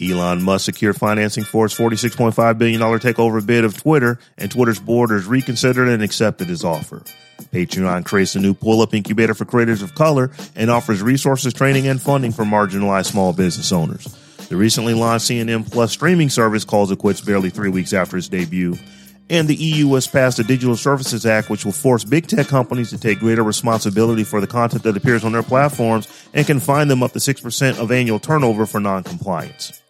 Elon Musk secured financing for his $46.5 billion takeover bid of Twitter, and Twitter's board has reconsidered and accepted his offer. Patreon creates a new pull-up incubator for creators of color and offers resources, training, and funding for marginalized small business owners. The recently launched CNN Plus streaming service calls it quits barely three weeks after its debut. And the EU has passed a Digital Services Act, which will force big tech companies to take greater responsibility for the content that appears on their platforms and can fine them up to 6% of annual turnover for non-compliance.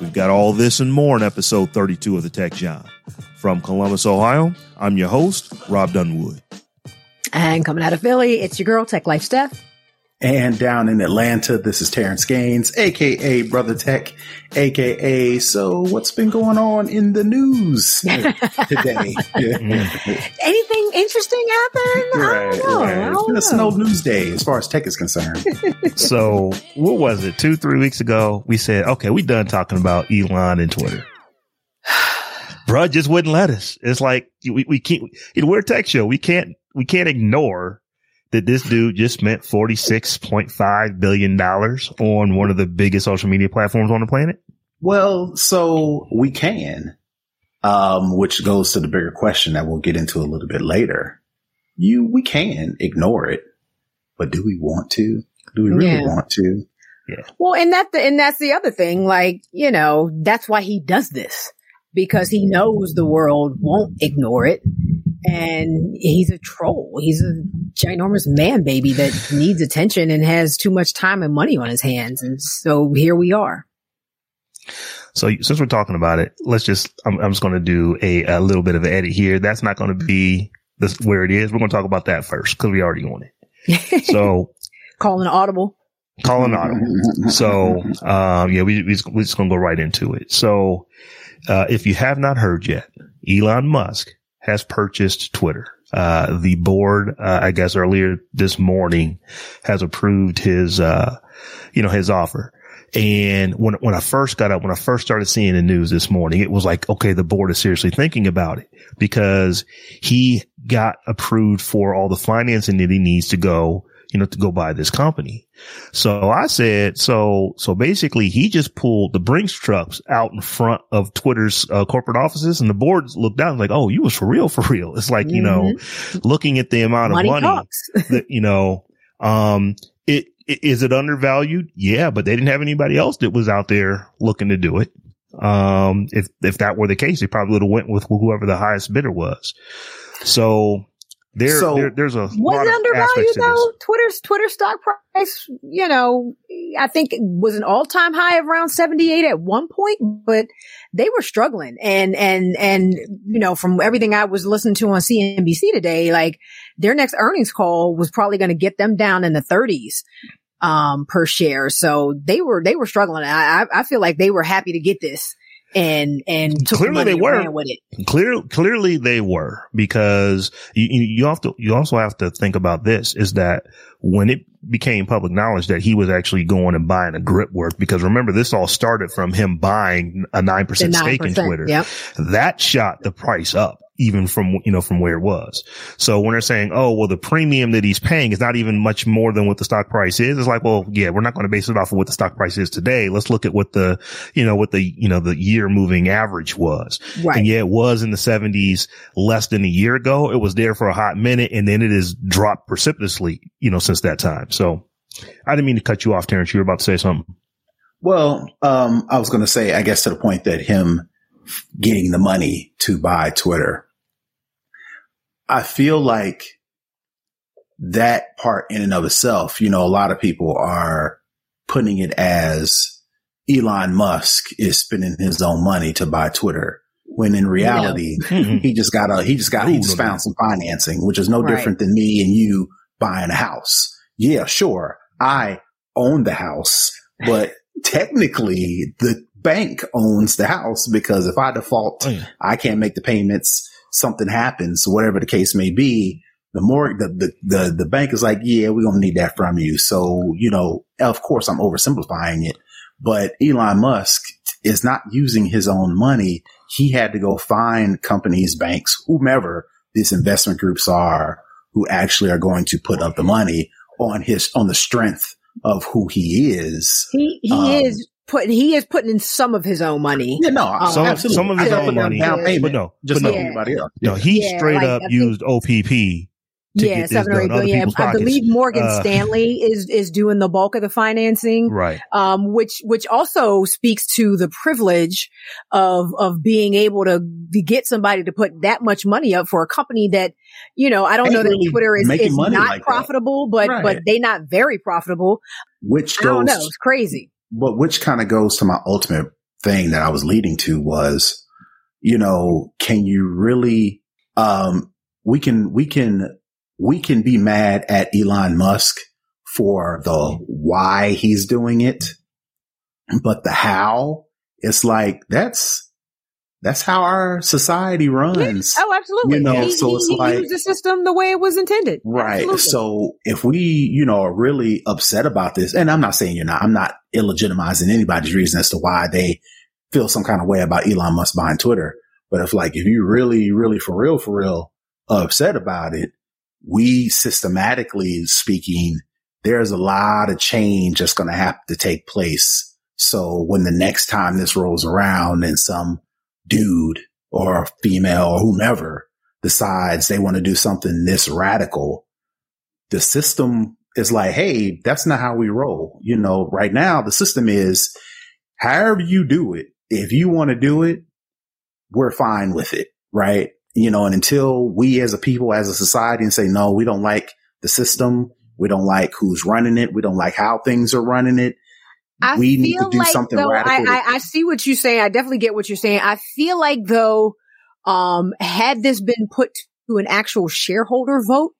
We've got all this and more in episode 32 of the Tech Jawn. From Columbus, Ohio, I'm your host, Rob Dunwood. And coming out of Philly, it's your girl, Tech Life Steph. And down in Atlanta, this is Terrence Gaines, aka Brother Tech, aka So What's Been Going On in the News today? Anything interesting happen? right, I don't know. Right. don't It's an know. old news day as far as tech is concerned. So, what was it? Two, three weeks ago, we said, okay, we done talking about Elon and Twitter. Bruh just wouldn't let us. It's like we, we can't, you know, we're a tech show. We can't, we can't ignore that this dude just spent $46.5 billion on one of the biggest social media platforms on the planet. Well, so we can, um, which goes to the bigger question that we'll get into a little bit later. You, we can ignore it, but do we want to? Do we really Yeah. want to? Yeah. Well, and that and that's the other thing. Like, you know, that's why he does this because he knows the world won't ignore it, and he's a troll. He's a ginormous man baby that needs attention and has too much time and money on his hands, and so here we are. So since we're talking about it, let's just, I'm, I'm just going to do a, a little bit of an edit here. That's not going to be this, where it is. We're going to talk about that first because we already on it. So Calling audible. calling audible. So, um, yeah, we, we we're just going to go right into it. So, uh, if you have not heard yet, Elon Musk has purchased Twitter. Uh, the board, uh, I guess earlier this morning has approved his, uh, you know, his offer. And when, when I first got up, when I first started seeing the news this morning, it was like, okay, the board is seriously thinking about it because he got approved for all the financing that he needs to go, you know, to go buy this company. So I said, so, so basically he just pulled the Brinks trucks out in front of Twitter's uh, corporate offices and the board looked down like, oh, you was for real, for real. It's like, you know, looking at the amount of Money money, talks. that, you know, um, it, i- is it undervalued? Yeah, but they didn't have anybody else that was out there looking to do it. Um, if, if that were the case, they probably would have went with whoever the highest bidder was. So there, So- there there's a Was it undervalued aspects to this. though? Twitter's Twitter stock price, you know, I think it was an all time high of around 78 at one point, but they were struggling. And, and, and, you know, from everything I was listening to on CNBC today, like their next earnings call was probably going to get them down in the thirties, um, per share. So they were, they were struggling. I I feel like they were happy to get this and, and took the Clearly money they and were. with it. Clear, clearly they were because you, you have to, you also have to think about this is that when it became public knowledge that he was actually going and buying a grip work, because remember this all started from him buying a 9% The stake in 9%, Twitter. Yep. That shot the price up even from, you know, from where it was. So when they're saying, oh, well, the premium that he's paying is not even much more than what the stock price is, it's like, well, yeah, we're not going to base it off of what the stock price is today. Let's look at what the, you know, what the, you know, the year moving average was. Right. And yeah, it was in the seventies less than a year ago. It was there for a hot minute and then it has dropped precipitously, you know, since that time. So I didn't mean to cut you off, Terrence. You were about to say something. Well, um, I was going to say, I guess to the point that him getting the money to buy Twitter, I feel like that part in and of itself, you know, a lot of people are putting it as Elon Musk is spending his own money to buy Twitter. When in reality, he just got a, he just got, he just found some financing, which is no right. different than me and you buying a house. Yeah, sure. I own the house, but technically the bank owns the house because if I default, oh, yeah. I can't make the payments, something happens, whatever the case may be, the more the, the, the, the bank is like, yeah, we're going to need that from you. So, you know, of course I'm oversimplifying it, but Elon Musk is not using his own money. He had to go find companies, banks, whomever these investment groups are who actually are going to put up the money on his, on the strength of who he is. He, he um, is putting, he is putting in some of his own money. Yeah, no, um, some, absolutely. some of his own money, down payment, but no, just but like no, anybody else. No, he yeah, straight like, up used OPP yeah, seven or eight billion. I believe Morgan uh, Stanley is is doing the bulk of the financing, right? Um, which which also speaks to the privilege of of being able to get somebody to put that much money up for a company that, you know, I don't know that Twitter is, is not like profitable, that. but right. but they not very profitable. Which goes, I don't know, it's crazy. But which kind of goes to my ultimate thing that I was leading to was, you know, can you really? Um, we can we can we can be mad at Elon Musk for the why he's doing it, but the how, it's like that's that's how our society runs. Oh, absolutely. You know, he, so it's he, like use the system the way it was intended. Right. Absolutely. So if we, you know, are really upset about this, and I'm not saying you're not, I'm not illegitimizing anybody's reason as to why they feel some kind of way about Elon Musk buying Twitter. But if like, if you really, really for real, for real upset about it, we systematically speaking, there's a lot of change that's going to have to take place. So when the next time this rolls around and some dude or female or whomever decides they want to do something this radical, the system is like, Hey, that's not how we roll. You know, right now the system is however you do it. If you want to do it, we're fine with it. Right you know, and until we as a people, as a society and say, no, we don't like the system. We don't like who's running it. We don't like how things are running it. I we need to do like, something though, radical. I, I, I see what you're saying. I definitely get what you're saying. I feel like though, um, had this been put to an actual shareholder vote,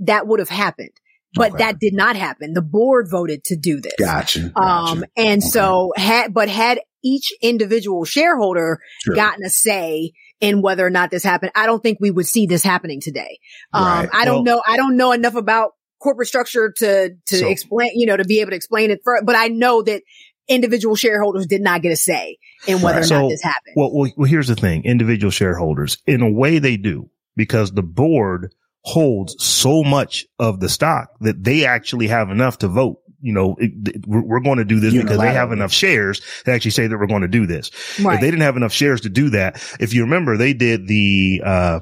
that would have happened. But okay. that did not happen. The board voted to do this. Gotcha. gotcha. Um, and okay. so had, but had each individual shareholder sure. gotten a say in whether or not this happened. I don't think we would see this happening today. Um, right. I don't well, know. I don't know enough about corporate structure to, to so, explain, you know, to be able to explain it for, but I know that individual shareholders did not get a say in whether right. or not so, this happened. Well, well, well, here's the thing. Individual shareholders, in a way they do because the board holds so much of the stock that they actually have enough to vote you know, it, we're going to do this because they have enough shares to actually say that we're going to do this. Right. If they didn't have enough shares to do that, if you remember, they did the, uh,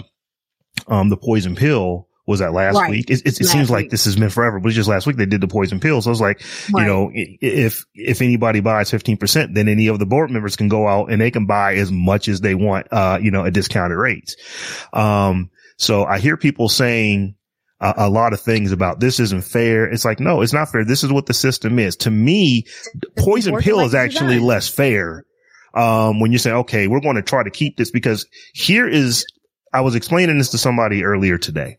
um, the poison pill was that last right. week? It, it, it seems like this has been forever, but it's just last week they did the poison pill. So I was like, right. you know, if, if anybody buys 15%, then any of the board members can go out and they can buy as much as they want, uh, you know, at discounted rates. Um, so I hear people saying, a, a, lot of things about this isn't fair. It's like, no, it's not fair. This is what the system is. To me, poison pill like is actually design. less fair. Um, when you say, okay, we're going to try to keep this because here is, I was explaining this to somebody earlier today.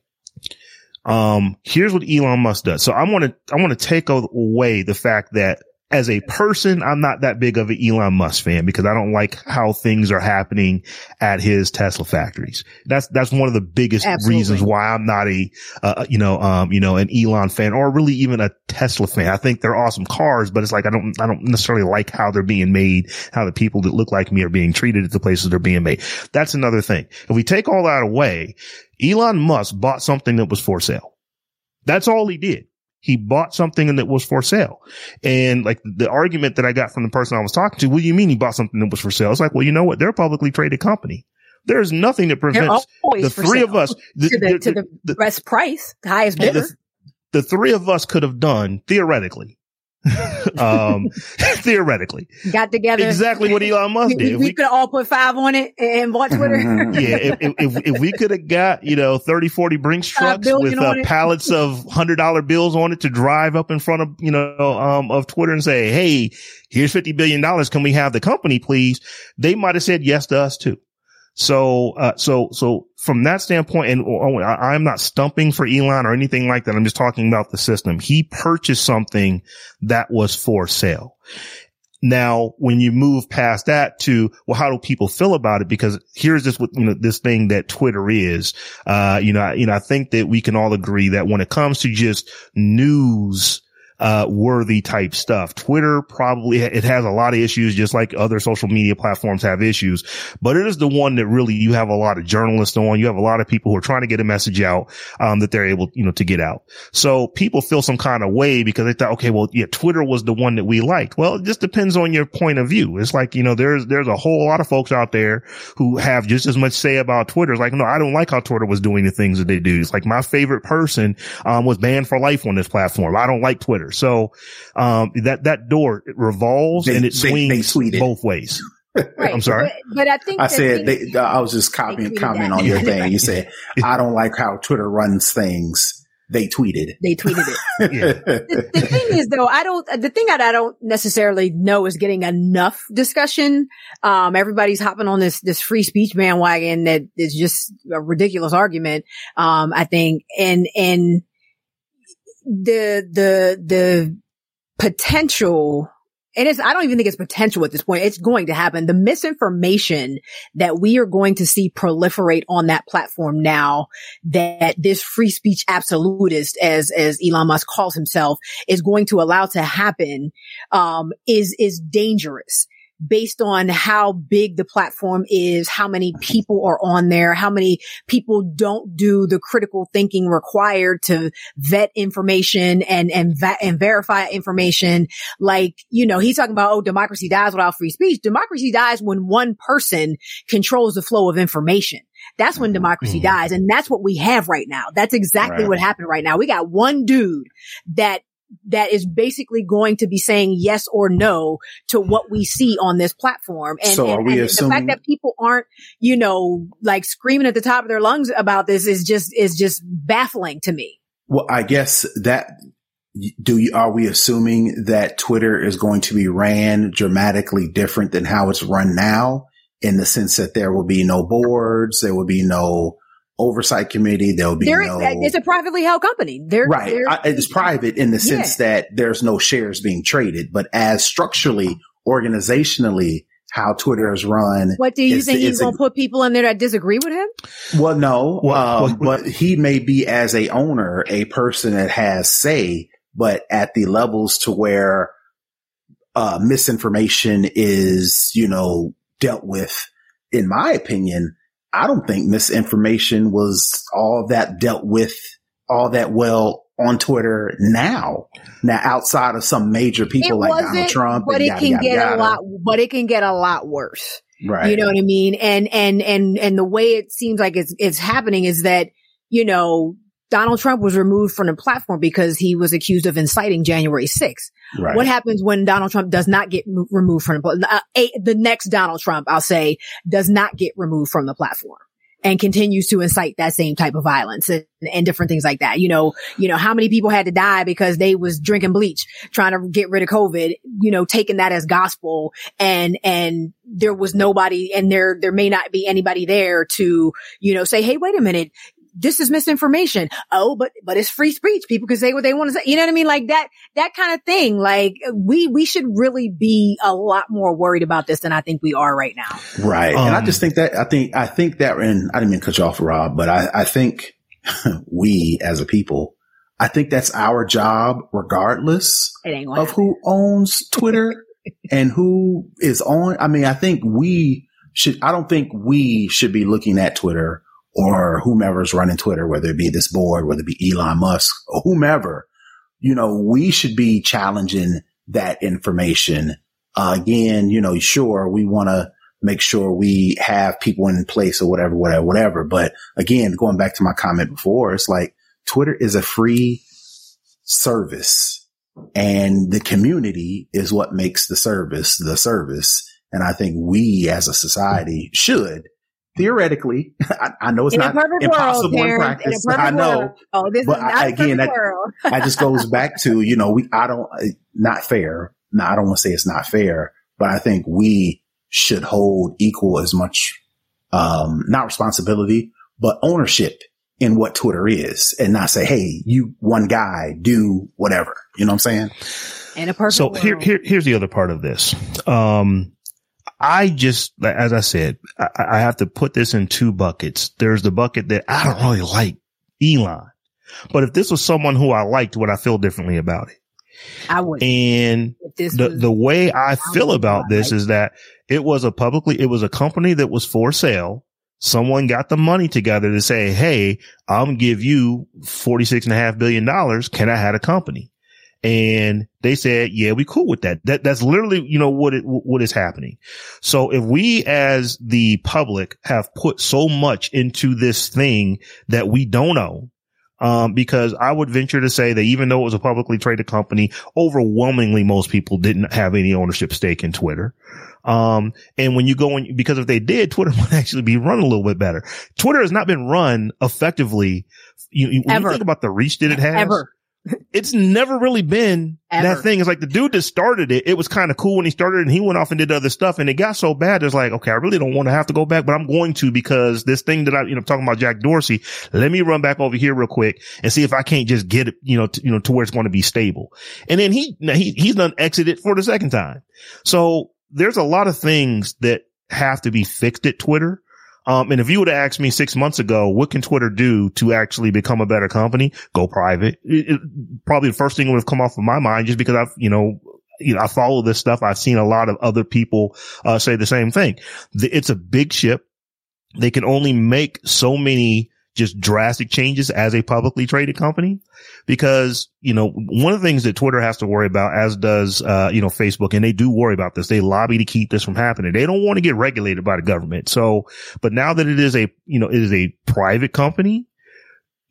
Um, here's what Elon Musk does. So I want to, I want to take away the fact that as a person, I'm not that big of an Elon Musk fan because I don't like how things are happening at his Tesla factories. That's, that's one of the biggest Absolutely. reasons why I'm not a, uh, you know, um, you know, an Elon fan or really even a Tesla fan. I think they're awesome cars, but it's like, I don't, I don't necessarily like how they're being made, how the people that look like me are being treated at the places they're being made. That's another thing. If we take all that away, Elon Musk bought something that was for sale. That's all he did. He bought something that was for sale. And like the argument that I got from the person I was talking to, what do you mean he bought something that was for sale? It's like, well, you know what? They're a publicly traded company. There's nothing that prevents the three of us the, to the, to the, the best price, the highest bidder. The, the three of us could have done theoretically um, theoretically, got together exactly what Elon Musk did. We, we could all put five on it and bought Twitter. yeah, if, if, if, we could have got you know 30, 40 Brinks trucks with uh, pallets of hundred dollar bills on it to drive up in front of you know um of Twitter and say, hey, here's fifty billion dollars. Can we have the company, please? They might have said yes to us too. So, uh, so, so from that standpoint, and oh, I, I'm not stumping for Elon or anything like that. I'm just talking about the system. He purchased something that was for sale. Now, when you move past that to, well, how do people feel about it? Because here's this, you know, this thing that Twitter is, uh, you know, you know, I think that we can all agree that when it comes to just news, uh, worthy type stuff. Twitter probably, it has a lot of issues, just like other social media platforms have issues, but it is the one that really you have a lot of journalists on. You have a lot of people who are trying to get a message out, um, that they're able, you know, to get out. So people feel some kind of way because they thought, okay, well, yeah, Twitter was the one that we liked. Well, it just depends on your point of view. It's like, you know, there's, there's a whole lot of folks out there who have just as much say about Twitter. It's like, no, I don't like how Twitter was doing the things that they do. It's like my favorite person, um, was banned for life on this platform. I don't like Twitter. So, um, that, that door it revolves they, and it swings they, they both ways. Right. I'm sorry, but, but I think I said they, I was just copying comment on your thing. You said I don't like how Twitter runs things. They tweeted. They tweeted it. yeah. the, the, thing is, though, I don't. The thing that I don't necessarily know is getting enough discussion. Um, everybody's hopping on this this free speech bandwagon that is just a ridiculous argument. Um, I think, and and the the the potential and it's, I don't even think it's potential at this point. It's going to happen. The misinformation that we are going to see proliferate on that platform now that this free speech absolutist, as, as Elon Musk calls himself, is going to allow to happen, um, is, is dangerous based on how big the platform is, how many people are on there, how many people don't do the critical thinking required to vet information and, and, va- and verify information. Like, you know, he's talking about, oh, democracy dies without free speech. Democracy dies when one person controls the flow of information. That's when democracy mm-hmm. dies. And that's what we have right now. That's exactly right. what happened right now. We got one dude that that is basically going to be saying yes or no to what we see on this platform. And, so and, and assuming- the fact that people aren't, you know, like screaming at the top of their lungs about this is just, is just baffling to me. Well, I guess that do you, are we assuming that Twitter is going to be ran dramatically different than how it's run now in the sense that there will be no boards, there will be no oversight committee. There'll be there, no. It's a privately held company. They're, right. They're, I, it's private in the sense yeah. that there's no shares being traded, but as structurally, organizationally, how Twitter is run. What do you think he's going to put people in there that disagree with him? Well, no, um, but he may be as a owner, a person that has say, but at the levels to where uh, misinformation is, you know, dealt with. In my opinion, I don't think misinformation was all that dealt with all that well on Twitter now. Now, outside of some major people like Donald Trump, but it yada, can yada, get yada. a lot. But it can get a lot worse. Right. You know what I mean? And and and and the way it seems like it's it's happening is that you know Donald Trump was removed from the platform because he was accused of inciting January 6th. Right. What happens when Donald Trump does not get mo- removed from the, uh, the next Donald Trump, I'll say, does not get removed from the platform? and continues to incite that same type of violence and, and, different things like that. You know, you know, how many people had to die because they was drinking bleach, trying to get rid of COVID, you know, taking that as gospel and, and there was nobody and there, there may not be anybody there to, you know, say, Hey, wait a minute this is misinformation. Oh, but, but it's free speech. People can say what they want to say. You know what I mean? Like that, that kind of thing. Like we, we should really be a lot more worried about this than I think we are right now. Right. Um, and I um, just think that, I think, I think that, and I didn't mean to cut you off, Rob, but I, I think we as a people, I think that's our job regardless of who owns Twitter and who is on. I mean, I think we should, I don't think we should be looking at Twitter or whomever's running Twitter, whether it be this board, whether it be Elon Musk or whomever, you know, we should be challenging that information. Uh, again, you know, sure, we want to make sure we have people in place or whatever, whatever, whatever. But again, going back to my comment before, it's like Twitter is a free service and the community is what makes the service the service. And I think we as a society should theoretically, I, I know it's In not perfect impossible world, in Terrence, in practice. I know, world. Oh, this but is not I- a again, that- that just goes back to, you know, we, I don't, uh, not fair. No, I don't want to say it's not fair, but I think we should hold equal as much, um, not responsibility, but ownership in what Twitter is and not say, Hey, you one guy do whatever. You know what I'm saying? In a perfect So world. here, here, here's the other part of this. Um, I just, as I said, I, I have to put this in two buckets. There's the bucket that I don't really like Elon, but if this was someone who I liked, would I feel differently about it? I would. And the, was, the way I feel about this is that it was a publicly, it was a company that was for sale. Someone got the money together to say, Hey, I'm give you 46 and a half billion dollars. Can I have a company? And they said, yeah, we cool with that. That, that's literally, you know, what it, what is happening. So if we as the public have put so much into this thing that we don't own, um, because I would venture to say that even though it was a publicly traded company, overwhelmingly most people didn't have any ownership stake in Twitter. Um, and when you go in, because if they did, Twitter might actually be run a little bit better. Twitter has not been run effectively. You, you, when Ever. you think about the reach that it has, ever. It's never really been Ever. that thing. It's like the dude that started it. It was kind of cool when he started and he went off and did other stuff and it got so bad. It's like, okay, I really don't want to have to go back, but I'm going to because this thing that I, you know, talking about Jack Dorsey, let me run back over here real quick and see if I can't just get it, you know, to, you know, to where it's going to be stable. And then he, now he, he's done exited for the second time. So there's a lot of things that have to be fixed at Twitter. Um, and if you would have asked me six months ago, what can Twitter do to actually become a better company? Go private. It, it- probably the first thing would have come off of my mind just because I've, you know, you know, I follow this stuff. I've seen a lot of other people, uh, say the same thing. The, it's a big ship. They can only make so many just drastic changes as a publicly traded company because, you know, one of the things that Twitter has to worry about, as does, uh, you know, Facebook, and they do worry about this. They lobby to keep this from happening. They don't want to get regulated by the government. So, but now that it is a, you know, it is a private company,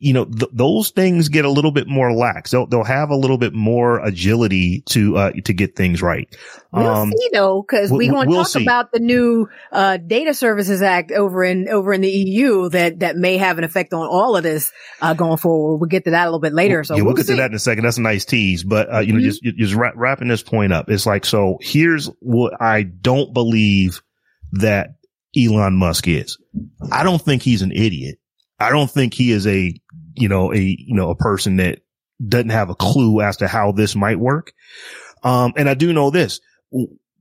you know, th- those things get a little bit more lax. They'll, they'll have a little bit more agility to, uh, to get things right. We'll see though, because we- going to talk see. about the new uh, Data Services Act over in over in the EU that that may have an effect on all of this uh, going forward. We'll get to that a little bit later. So yeah, we'll, we'll get see. to that in a second. That's a nice tease, but uh, you know, Mhm. just just wrap, wrapping this point up. It's like so. Here's what I don't believe that Elon Musk is. I don't think he's an idiot. I don't think he is a you know a you know a person that doesn't have a clue as to how this might work. Um, and I do know this.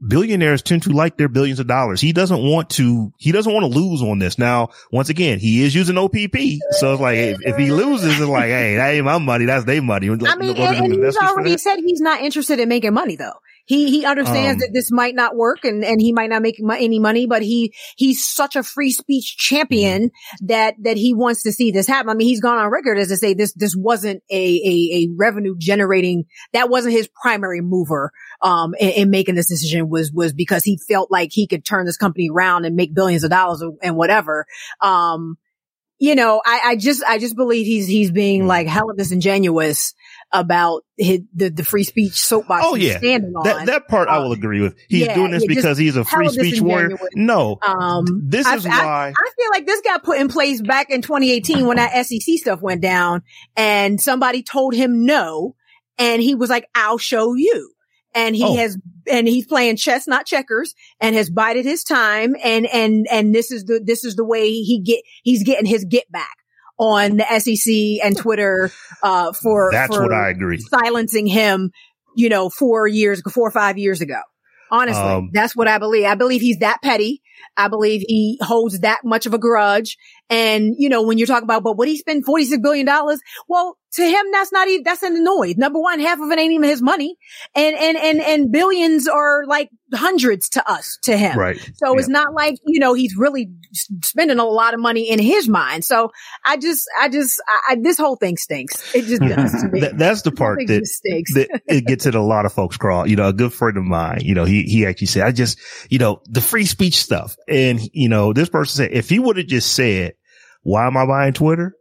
Billionaires tend to like their billions of dollars. He doesn't want to, he doesn't want to lose on this. Now, once again, he is using OPP. So it's like, if, if he loses, it's like, hey, that ain't my money. That's their money. I mean, and, and he's already said he's not interested in making money though. He he understands Um, that this might not work and, and he might not make any money, but he he's such a free speech champion that that he wants to see this happen. I mean, he's gone on record as to say this this wasn't a a, a revenue generating that wasn't his primary mover um in, in making this decision was was because he felt like he could turn this company around and make billions of dollars and whatever. Um you know, I, I just, I just believe he's, he's being like hella disingenuous about his, the, the free speech soapbox Oh he's yeah, standing on. that that part I will agree with. He's yeah, doing this because he's a free speech warrior. No, um, this I- is I- why. I feel like this got put in place back in 2018 when that SEC stuff went down and somebody told him no. And he was like, I'll show you. And he Oh. has, and he's playing chess, not checkers and has bided his time. And, and, and this is the, this is the way he get, he's getting his get back on the SEC and Twitter, uh, for, That's for what I agree. silencing him, you know, four years, four or five years ago. Honestly, Um, that's what I believe. I believe he's that petty. I believe he holds that much of a grudge. And, you know, when you're talking about, but would he spend $46 billion? Well, to him, that's not even, that's an noise. Number one, half of it ain't even his money. And, and, and, and billions are like hundreds to us, to him. Right. So it's not like, you know, he's really spending a lot of money in his mind. So I just, I just, I, I, this whole thing stinks. It just does to me. That, that's the part that, stinks. that it gets at a lot of folks crawl. You know, a good friend of mine, you know, he, he actually said, I just, you know, the free speech stuff. And, you know, this person said, if he would have just said, why am I buying Twitter?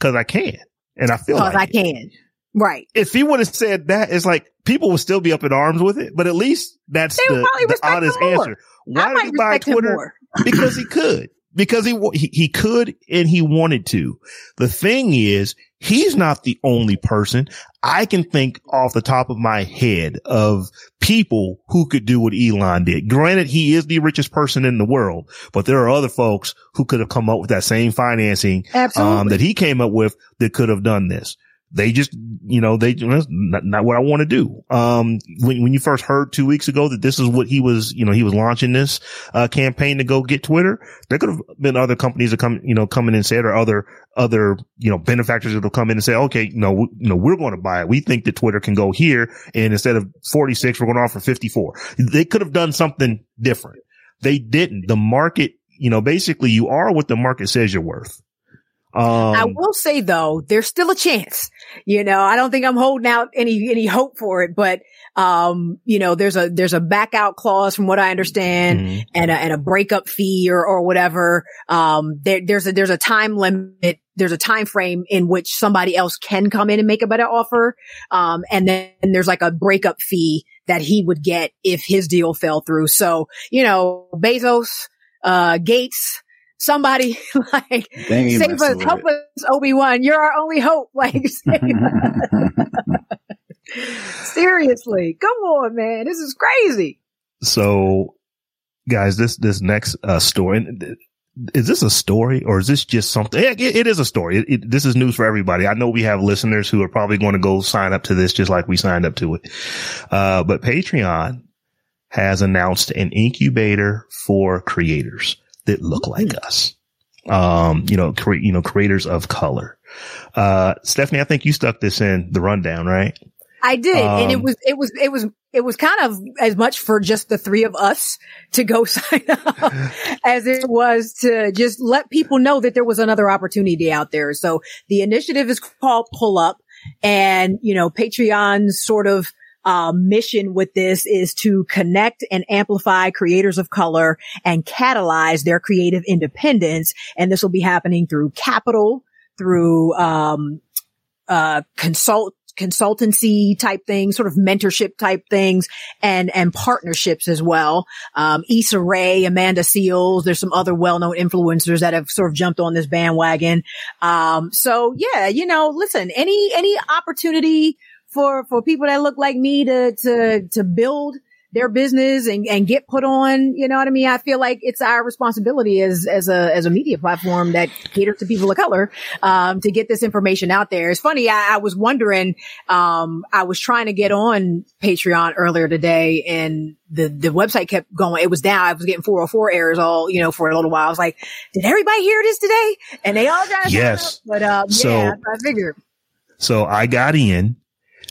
Cause I can. And I feel like I it. can. Right. If he would have said that, it's like people would still be up in arms with it, but at least that's They the, the honest answer. Why did he buy Twitter? because he could. Because he, he he could and he wanted to. The thing is, he's not the only person. I can think off the top of my head of people who could do what Elon did. Granted, he is the richest person in the world, but there are other folks who could have come up with that same financing um, that he came up with that could have done this. They just, you know, they that's not, not what I want to do. Um, when when you first heard two weeks ago that this is what he was, you know, he was launching this uh, campaign to go get Twitter, there could have been other companies that come, you know, come in and said, or other other, you know, benefactors that will come in and say, okay, you know, we're going to buy it. We think that Twitter can go here, and instead of forty six, we're going to offer fifty four. They could have done something different. They didn't. The market, you know, basically, you are what the market says you're worth. Um, I will say though, there's still a chance. You know, I don't think I'm holding out any any hope for it, but um, you know, there's a there's a back out clause from what I understand, mhm. and a and a breakup fee or or whatever. Um, there, there's a there's a time limit. There's a time frame in which somebody else can come in and make a better offer. Um, and then and there's like a breakup fee that he would get if his deal fell through. So, you know, Bezos, uh, Gates, somebody like They ain't save us, help it. us, Obi Wan. You're our only hope. Like, save us. seriously, come on, man, this is crazy. So, guys, this this next uh, story is this a story or is this just something? It, it is a story. It, it, this is news for everybody. I know we have listeners who are probably going to go sign up to this just like we signed up to it. Uh, but Patreon has announced an incubator for creators that look like us. Um, you know, cre- you know, creators of color. Uh, Stephanie, I think you stuck this in the rundown, right? I did, and it Um, was it was it was it was kind of as much for just the three of us to go sign up as it was to just let people know that there was another opportunity out there. So the initiative is called Pull Up, and you know Patreon sort of uh, mission with this is to connect and amplify creators of color and catalyze their creative independence. And this will be happening through capital, through um, uh, consult consultancy type things, sort of mentorship type things and, and partnerships as well. Um, Issa Rae, Amanda Seales, there's some other well-known influencers that have sort of jumped on this bandwagon. Um, so yeah, you know, listen, any, any opportunity for, for people that look like me to, to, to build their business and, and get put on, you know what I mean? I feel like it's our responsibility as, as a, as a media platform that caters to people of color, um, to get this information out there. It's funny. I, I was wondering, um, I was trying to get on Patreon earlier today and the, the website kept going. It was down. I was getting 404 errors all, you know, for a little while. I was like, did everybody hear this today? And they all got Yes. But, um, So- yeah, I figured. So I got in.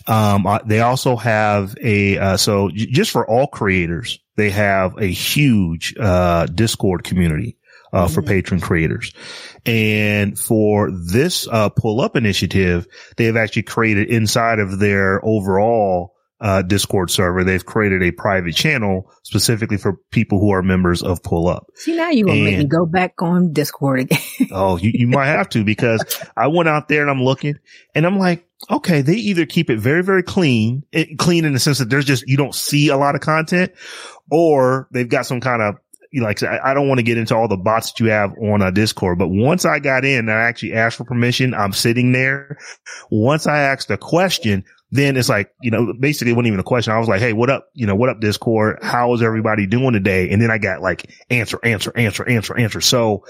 Um, they also have a, uh, so j- just for all creators, they have a huge, uh, Discord community, uh, for Patreon creators. And for this, uh, pull up initiative, they have actually created inside of their overall, uh, Discord server, they've created a private channel specifically for people who are members of pull up. See, now you gonna make me go back on Discord again. Oh, you, you might have to because I went out there and I'm looking and I'm like, okay, they either keep it very, very clean, it, clean in the sense that there's just, you don't see a lot of content or they've got some kind of, you know, like I, I don't want to get into all the bots that you have on a Discord, but once I got in and I actually asked for permission, I'm sitting there. Once I asked a question, then it's like, you know, basically it wasn't even a question. I was like, Hey, what up? You know, what up Discord? How is everybody doing today? And then I got like answer, answer, answer, answer, answer. So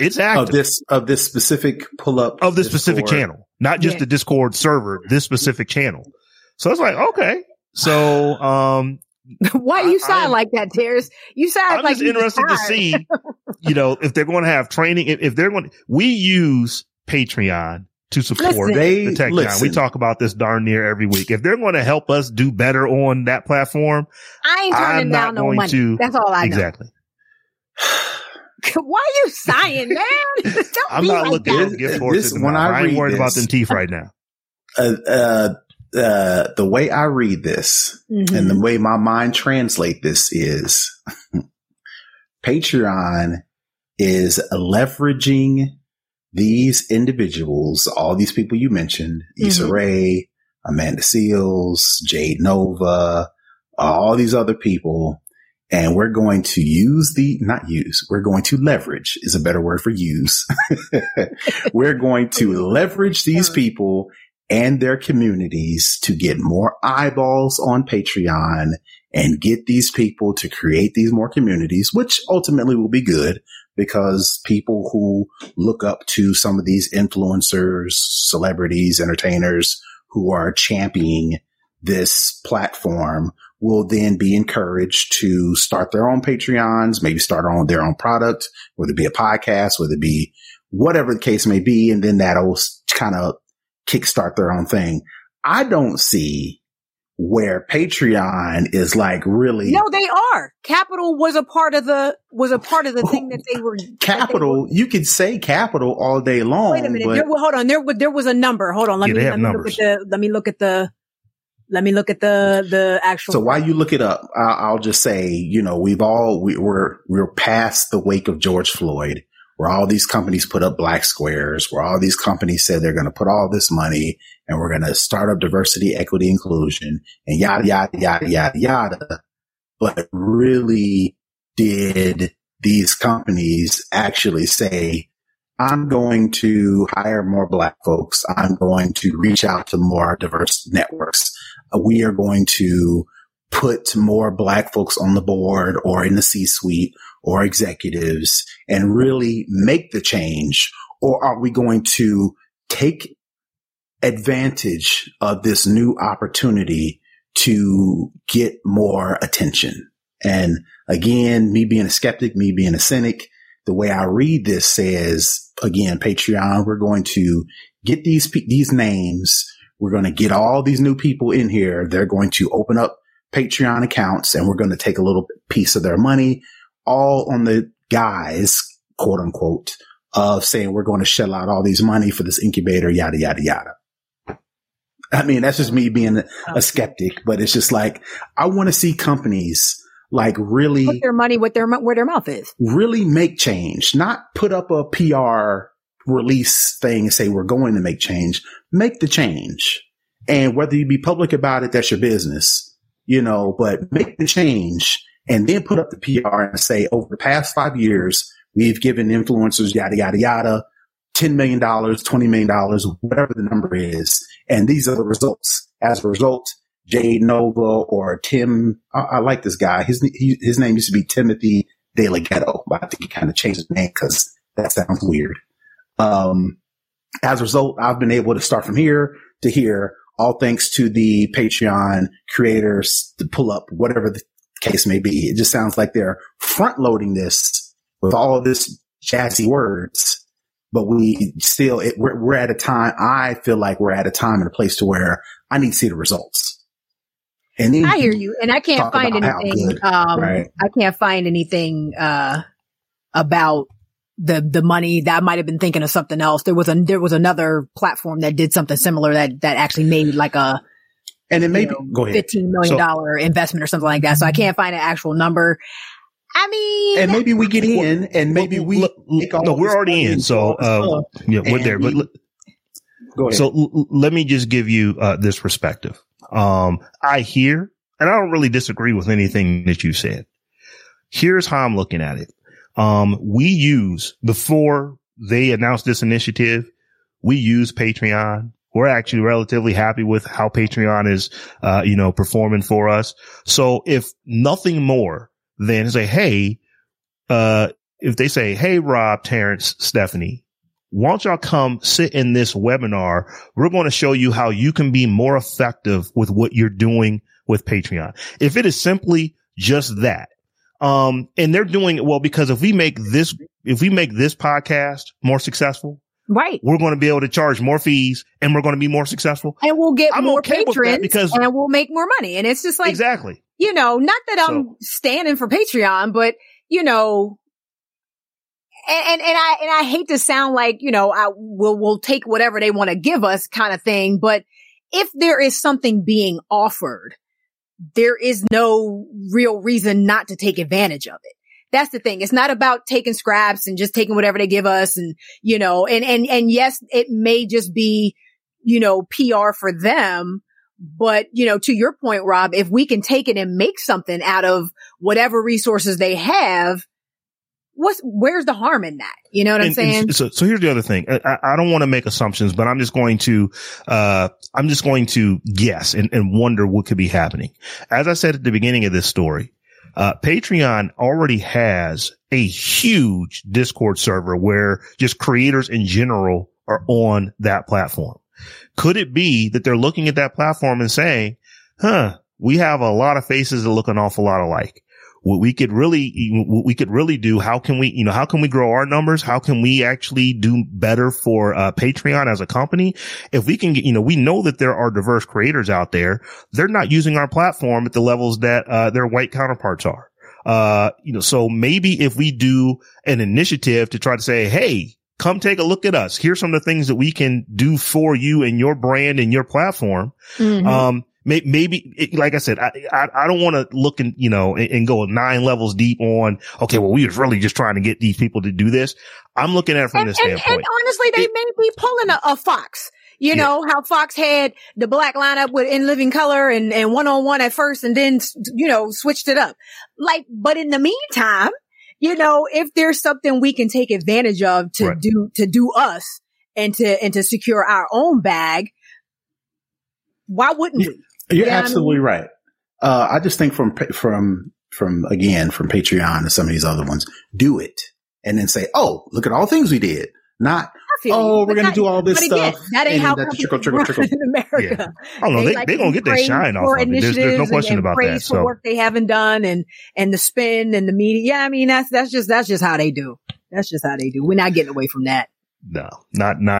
it's active of this of this specific pull up of this specific channel, not just Yeah. the Discord server, this specific channel. So it's like, okay. So, um, Why I- you I sound am- like that, Tears? You sound I'm like just interested to see, you know, if they're going to have training, if, if they're going, we use Patreon to support Listen. They the tech giant. We talk about this darn near every week. If they're going to help us do better on that platform, I ain't I'm turning not down no going money. to- That's all I know. exactly. Why are you sighing, man? Don't I'm be not like looking that. at This- gift horses. in the when mouth. I I ain't read worried about them teeth right now. uh, uh, uh, the way I read this Mhm. and the way my mind translate this is Patreon is leveraging these individuals, all these people you mentioned, Issa Mhm. Rae, Amanda Seales, Jade Novah, all these other people. And we're going to use the, not use, we're going to leverage is a better word for use. we're going to leverage these people and their communities to get more eyeballs on Patreon and get these people to create these more communities, which ultimately will be good because people who look up to some of these influencers, celebrities, entertainers who are championing this platform will then be encouraged to start their own Patreons, maybe start on their own product, whether it be a podcast, whether it be whatever the case may be. And then that'll kind of kickstart their own thing. I don't see where Patreon is like really. No, they are. Capital was a part of the was a part of the thing that they were. Capital, were, you could say capital all day long. Wait a minute. There, hold on. There, there was a number. Hold on. Let Yeah, me they let have me look numbers. at the. Let me look at the. Let me look at the the actual. So while you look it up, I'll, I'll just say, you know, we've all we, we're we're past the wake of George Floyd, where all these companies put up black squares, where all these companies said they're going to put all this money and we're going to start up diversity, equity, inclusion, and yada yada yada yada yada. But really, did these companies actually say? I'm going to hire more black folks. I'm going to reach out to more diverse networks. Uh, We are going to put more black folks on the board or in the C suite or executives and really make the change? Or are we going to take advantage of this new opportunity to get more attention? And again, me being a skeptic, me being a cynic, the way I read this says, again, Patreon, we're going to get these, these names. We're going to get all these new people in here. They're going to open up Patreon accounts and we're going to take a little piece of their money all on the guys, quote unquote, of saying we're going to shell out all these money for this incubator, yada, yada, yada. I mean, that's just me being a, a skeptic, but it's just like, I want to see companies like really put their money with their where their mouth is. really make change, not put up a PR release thing and say we're going to make change. Make the change. And whether you be public about it, that's your business, you know, but make the change and then put up the PR and say over the past five years, we've given influencers yada, yada, yada, $10 million, $20 million, whatever the number is. And these are the results. As a result, Jade Novah or Tim, I, I like this guy. His, he, his name used to be Timothy De La Ghetto, but I think he kind of changed his name because that sounds weird. Um, as a result, I've been able to start from here to here, all thanks to the Patreon creators to pull up whatever the case may be. It just sounds like they're front loading this with all of this jazzy words, but we still, it, we're, we're at a time, I feel like we're at a time and a place to where I need to see the results. And then I hear you, and I can't find anything. good, Um, right. I can't find anything uh, about the the money. That I might have been thinking of something else. There was a there was another platform that did something similar that that actually made like a and then maybe, you know, go ahead. fifteen million dollar investment or something like that. So I can't find an actual number. I mean, And maybe we get in and maybe we, Look, take all no, we're already in. So, uh, yeah, we're there. But we- Go ahead. so l- l- let me just give you uh, this perspective. Um, I hear, and I don't really disagree with anything that you said. Here's how I'm looking at it. Um, we use before they announced this initiative, we use Patreon. We're actually relatively happy with how Patreon is, uh, you know, performing for us. So if nothing more than say, Hey, uh, if they say, Hey, Rob, Terrence, Stephanie, why don't y'all come sit in this webinar? We're going to show you how you can be more effective with what you're doing with Patreon. If it is simply just that, um, and they're doing it well because if we make this, if we make this podcast more successful, right? we're going to be able to charge more fees and we're going to be more successful. And we'll get I'm more okay patrons because- and we'll make more money. And it's just like exactly. you know, not that I'm So- standing for Patreon, but you know, and, and, and I, and I hate to sound like, you know, I will, will take whatever they want to give us kind of thing. But if there is something being offered, there is no real reason not to take advantage of it. That's the thing. It's not about taking scraps and just taking whatever they give us. And, you know, and, and, and yes, it may just be, you know, PR for them, But, you know, to your point, Rob, if we can take it and make something out of whatever resources they have, what's, where's the harm in that? You know what I'm saying? so, so here's the other thing. I, I- I don't want to make assumptions, but I'm just going to, uh, I'm just going to guess and, and wonder what could be happening. As I said at the beginning of this story, uh, Patreon already has a huge Discord server where just creators in general are on that platform. Could it be that they're looking at that platform and saying, huh, we have a lot of faces that look an awful lot alike what we could really, what we could really do. How can we, you know, how can we grow our numbers? How can we actually do better for uh, Patreon as a company? If we can get, you know, we know that there are diverse creators out there. They're not using our platform at the levels that uh, their white counterparts are. Uh, you know, so maybe if we do an initiative to try to say, Hey, come take a look at us. Here's some of the things that we can do for you and your brand and your platform. Mhm. Um, maybe, it- like I said, I, I, I don't want to look and, you know, and, and go nine levels deep on, okay, well, we was really just trying to get these people to do this. I'm looking at it from and, this and, standpoint. and honestly, they It- may be pulling a, a Fox. You Yeah. know how Fox had the black lineup with in living color and and one on one at first, and then you know switched it up. Like, but in the meantime, you know, if there's something we can take advantage of to Right. do to do us and to and to secure our own bag, why wouldn't we? You're Yeah, I absolutely right. Uh, I just think from from from again from Patreon and some of these other ones, do it and then say, "Oh, look at all the things we did." Not, "Oh, you. we're But going to that- do all this but again, stuff." that ain't and how then that's trickle, trickle, trickle. in America. I don't know. They, like they to going be to get their shine off of it. There's, there's no question and, and about praised that. for So work they haven't done and and the spin and the media. Yeah, I mean that's that's just that's just how they do. That's just how they do. We're not getting away from that. no, not, not.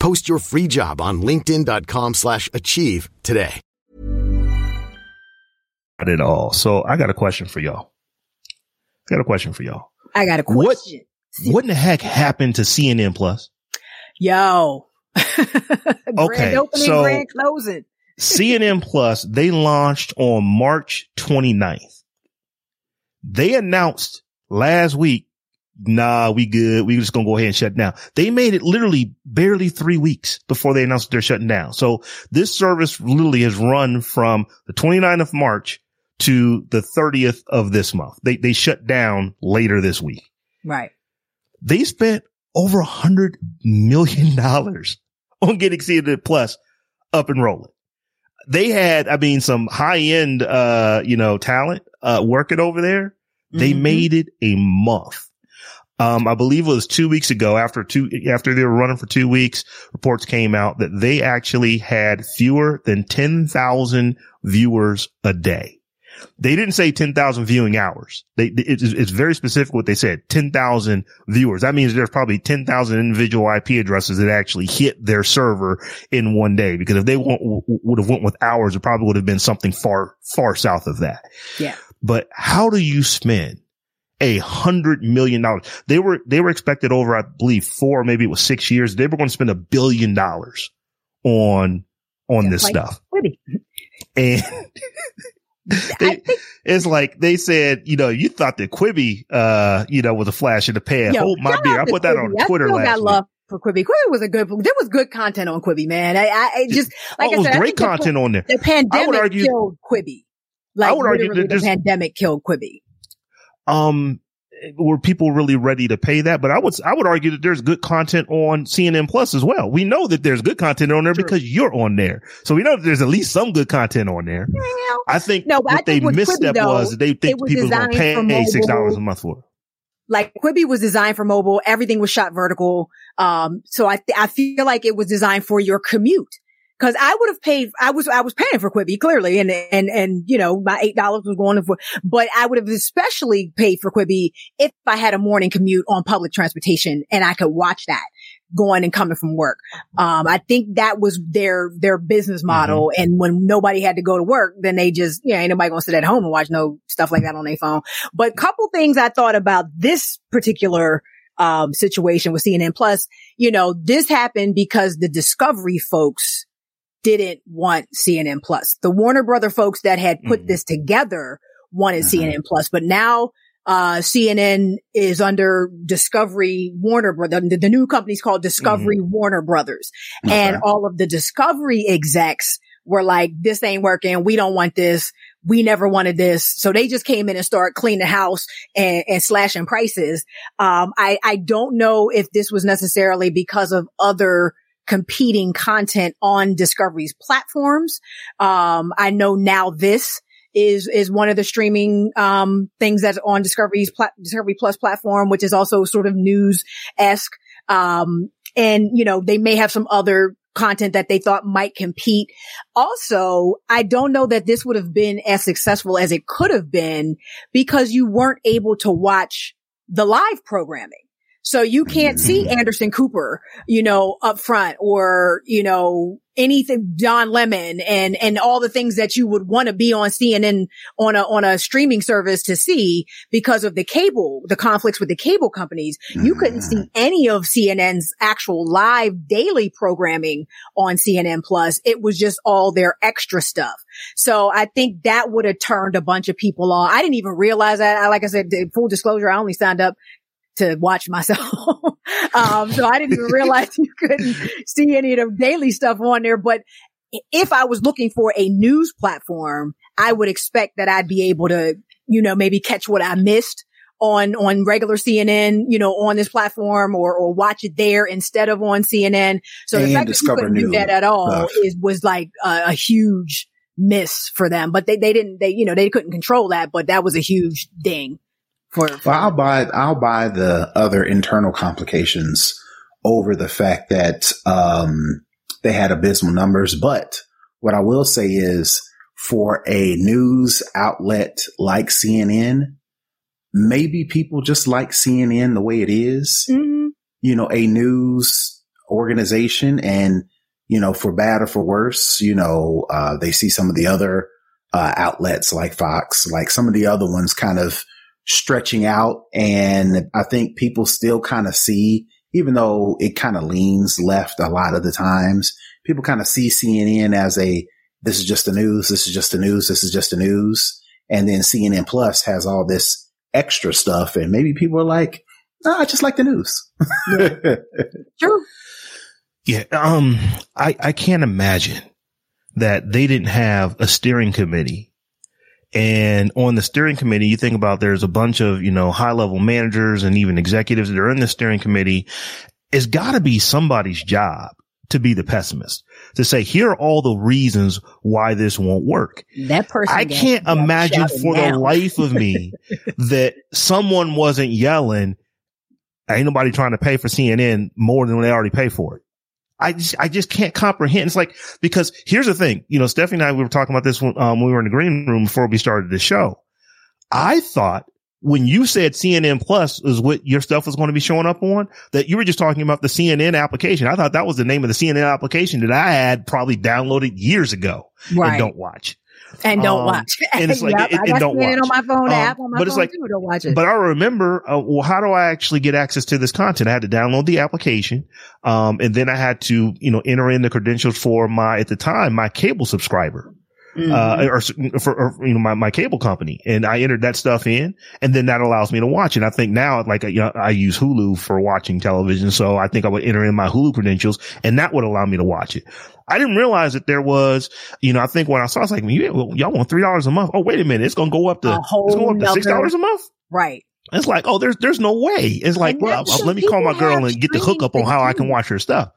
Post your free job on linkedin.com slash achieve today. Not at all. So I got a question for y'all. I got a question for y'all. I got a question. What what in the heck happened to CNN Plus? Yo. Okay, grand opening, so- grand closing. CNN Plus, they launched on March 29th. They announced last week, nah, we good. We just going to go ahead and shut down. They made it literally barely three weeks before they announced they're shutting down. So this service literally has run from the 29th of March to the 30th of this month. They, they shut down later this week. Right. They spent over a hundred million dollars on getting CNN Plus up and rolling. They had, I mean, some high end, uh, you know, talent, uh, working over there. They Mhm. made it a month. Um, I believe it was two weeks ago after two, after they were running for two weeks, reports came out that they actually had fewer than 10,000 viewers a day. They didn't say 10,000 viewing hours. They, it's, it's very specific what they said. 10,000 viewers. That means there's probably 10,000 individual IP addresses that actually hit their server in one day. Because if they want, would have went with hours, it probably would have been something far, far south of that. Yeah. But how do you spend a hundred million dollars? They were, they were expected over, I believe four, maybe it was six years. They were going to spend a billion dollars on, on this like- stuff. Quibi. And they, think, it's like they said, you know, you thought that Quibi, uh, you know, was a flash in the pan. yo, Hold my beer. I put that Quibi. on I Twitter still last got week. love for Quibi. Quibi was a good, there was good content on Quibi, man. I, I, I just, like oh, it I was said, I great think the- content on there. The pandemic argue- killed Quibi. Like I would argue that the pandemic killed Quibi. Um, were people really ready to pay that? But I would, I would argue that there's good content on CNN Plus as well. We know that there's good content on there because you're on there. So we know that there's at least some good content on there. I think no, what they misstep was they think people are going to pay $6 a month for it like Quibi was designed for mobile. Everything was shot vertical. Um, so I, th- I feel like it was designed for your commute. Cause I would have paid, I was, I was paying for Quibi clearly and, and, and, you know, my $8 was going for, but I would have especially paid for Quibi if I had a morning commute on public transportation and I could watch that going and coming from work. Um, I think that was their, their business model. Mm-hmm. And when nobody had to go to work, then they just, yeah, ain't nobody gonna sit at home and watch no stuff like that on their phone. But couple things I thought about this particular, um, situation with CNN Plus, you know, this happened because the Discovery folks didn't want CNN Plus. The Warner Brother folks that had put mm-hmm. this together wanted mm-hmm. CNN Plus, but now uh, CNN is under Discovery Warner Brothers. The, the new company's called Discovery mm-hmm. Warner Brothers. And all of the Discovery execs were like, this ain't working. We don't want this. We never wanted this. So they just came in and started cleaning the house and, and slashing prices. Um, I, I don't know if this was necessarily because of other competing content on Discovery's platforms. Um, I know now this is, is one of the streaming, um, things that's on Discovery's pla- Discovery Plus platform, which is also sort of news-esque. Um, and, you know, they may have some other content that they thought might compete. Also, I don't know that this would have been as successful as it could have been because you weren't able to watch the live programming. So you can't see mm-hmm. Anderson Cooper, you know, up front or, you know, anything Don Lemon and, and all the things that you would want to be on CNN on a, on a streaming service to see because of the cable, the conflicts with the cable companies. You couldn't see mm-hmm. any of CNN's actual live daily programming on CNN plus. It was just all their extra stuff. So I think that would have turned a bunch of people on. I didn't even realize that. I, like I said, full disclosure, I only signed up to watch myself. um, so I didn't even realize you couldn't see any of the daily stuff on there. But if I was looking for a news platform, I would expect that I'd be able to, you know, maybe catch what I missed on, on regular CNN, you know, on this platform or, or watch it there instead of on CNN. So and the fact that you couldn't do that at all stuff. is, was like a, a huge miss for them, but they, they didn't, they, you know, they couldn't control that, but that was a huge ding. For, for well, I'll buy I'll buy the other internal complications over the fact that um, they had abysmal numbers. But what I will say is, for a news outlet like CNN, maybe people just like CNN the way it is. Mm-hmm. You know, a news organization, and you know, for bad or for worse, you know, uh, they see some of the other uh, outlets like Fox, like some of the other ones, kind of stretching out. And I think people still kind of see, even though it kind of leans left a lot of the times, people kind of see CNN as a, this is just the news. This is just the news. This is just the news. And then CNN Plus has all this extra stuff. And maybe people are like, no, I just like the news. Yeah. True. Yeah. Um, I, I can't imagine that they didn't have a steering committee and on the steering committee, you think about there's a bunch of, you know, high level managers and even executives that are in the steering committee. It's gotta be somebody's job to be the pessimist to say, here are all the reasons why this won't work. That person, I can't imagine for the life of me that someone wasn't yelling, ain't nobody trying to pay for CNN more than they already pay for it. I just, I just can't comprehend. It's like, because here's the thing, you know, Stephanie and I, we were talking about this when, um, we were in the green room before we started the show. I thought when you said CNN Plus is what your stuff was going to be showing up on, that you were just talking about the CNN application. I thought that was the name of the CNN application that I had probably downloaded years ago right. and don't watch and don't um, watch. And it's like, yep, it, don't watch. it on my phone um, app on my but it's like, too, don't watch it. But I remember, uh, well, how do I actually get access to this content? I had to download the application. Um, and then I had to, you know, enter in the credentials for my, at the time, my cable subscriber. Mm-hmm. Uh, or for, or, you know, my, my cable company. And I entered that stuff in and then that allows me to watch it. I think now, like, you know, I use Hulu for watching television. So I think I would enter in my Hulu credentials and that would allow me to watch it. I didn't realize that there was, you know, I think when I saw, I was like, y'all want $3 a month. Oh, wait a minute. It's going to go up to, it's going up to $6 a month. Right. It's like, oh, there's there's no way. It's like, And well, let me call my girl and get the hookup on how I can watch her stuff.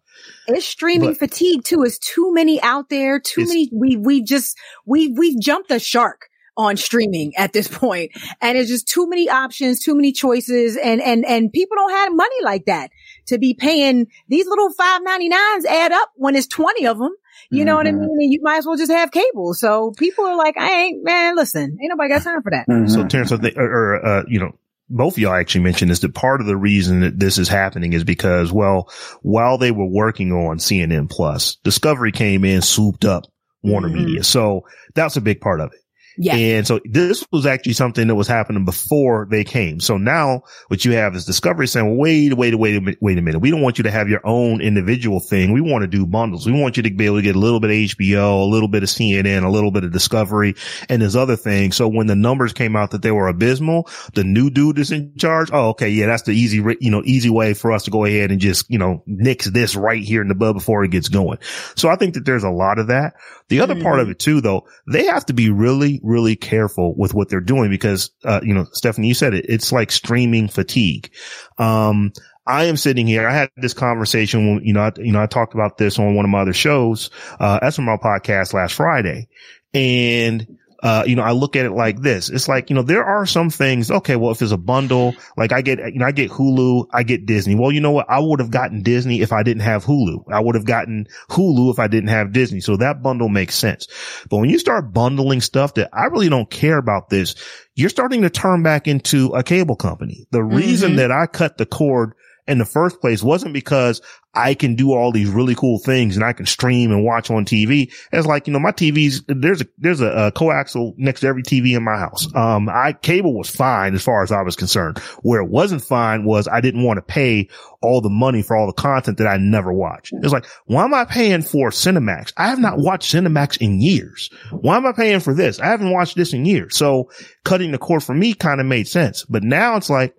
It's streaming But- fatigue too. It's too many out there. Too many. We we just we we've jumped the shark on streaming at this point, and it's just too many options, too many choices, and and and people don't have money like that to be paying these little five ninety nines add up when it's twenty of them. You know what I Mhm. mean? And you might as well just have cable. So people are like, I ain't man. Listen, ain't nobody got time for that. Mhm. So Terrence, I think, or, or uh, you know, both of y'all actually mentioned is that part of the reason that this is happening is because, well, while they were working on CNN Plus, Discovery came in, swooped up Warner Mhm. Media. So that's a big part of it. Yeah. And so this was actually something that was happening before they came. So now what you have is Discovery saying, wait, wait, wait, a wait a minute. We don't want you to have your own individual thing. We want to do bundles. We want you to be able to get a little bit of HBO, a little bit of CNN, a little bit of Discovery and this other thing. So when the numbers came out that they were abysmal, the new dude is in charge. Oh, okay. Yeah. That's the easy, you know, easy way for us to go ahead and just, you know, nix this right here in the bud before it gets going. So I think that there's a lot of that. The other mm-hmm. part of it too, though, they have to be really, really careful with what they're doing because, uh, you know, Stephanie, you said it. It's like streaming fatigue. Um, I am sitting here. I had this conversation when, you know, I, you know, I talked about this on one of my other shows, uh, SML podcast last Friday. And, uh, you know, I look at it like this. It's like, you know, there are some things. Okay. Well, if it's a bundle, like I get, you know, I get Hulu, I get Disney. Well, you know what? I would have gotten Disney if I didn't have Hulu. I would have gotten Hulu if I didn't have Disney. So that bundle makes sense. But when you start bundling stuff that I really don't care about this, you're starting to turn back into a cable company. The reason Mhm. that I cut the cord in the first place wasn't because I can do all these really cool things and I can stream and watch on TV. It's like, you know, my TV's, there's a, there's a, a coaxial next to every TV in my house. Um, I, cable was fine as far as I was concerned. Where it wasn't fine was I didn't want to pay all the money for all the content that I never watched. It's like, why am I paying for Cinemax? I have not watched Cinemax in years. Why am I paying for this? I haven't watched this in years. So cutting the cord for me kind of made sense. But now it's like,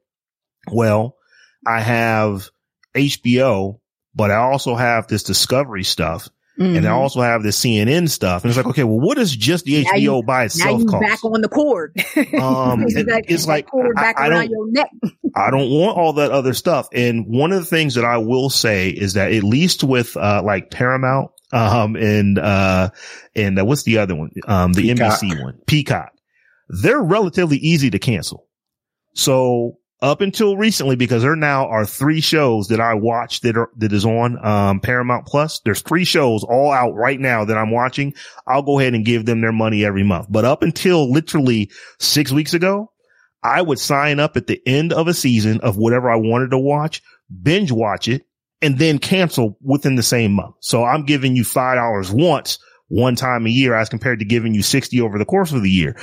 well, I have HBO, but I also have this Discovery stuff. And I Mhm. also have this CNN stuff. And it's like, okay, well, what is just the Now HBO you- by now itself you cost? back on the cord. Um, it- back- it's like, cord I- back I around don't- your neck. I don't want all that other stuff. And one of the things that I will say is that at least with, uh, like Paramount, um, and, uh, and uh, what's the other one? Um, the Peacock. NBC one, Peacock. They're relatively easy to cancel. So up until recently, because there now are three shows that I watch that are, that is on, um, Paramount Plus. There's three shows all out right now that I'm watching. I'll go ahead and give them their money every month. But up until literally six weeks ago, I would sign up at the end of a season of whatever I wanted to watch, binge watch it, and then cancel within the same month. So I'm giving you $5 once, one time a year as compared to giving you 60 over the course of the year.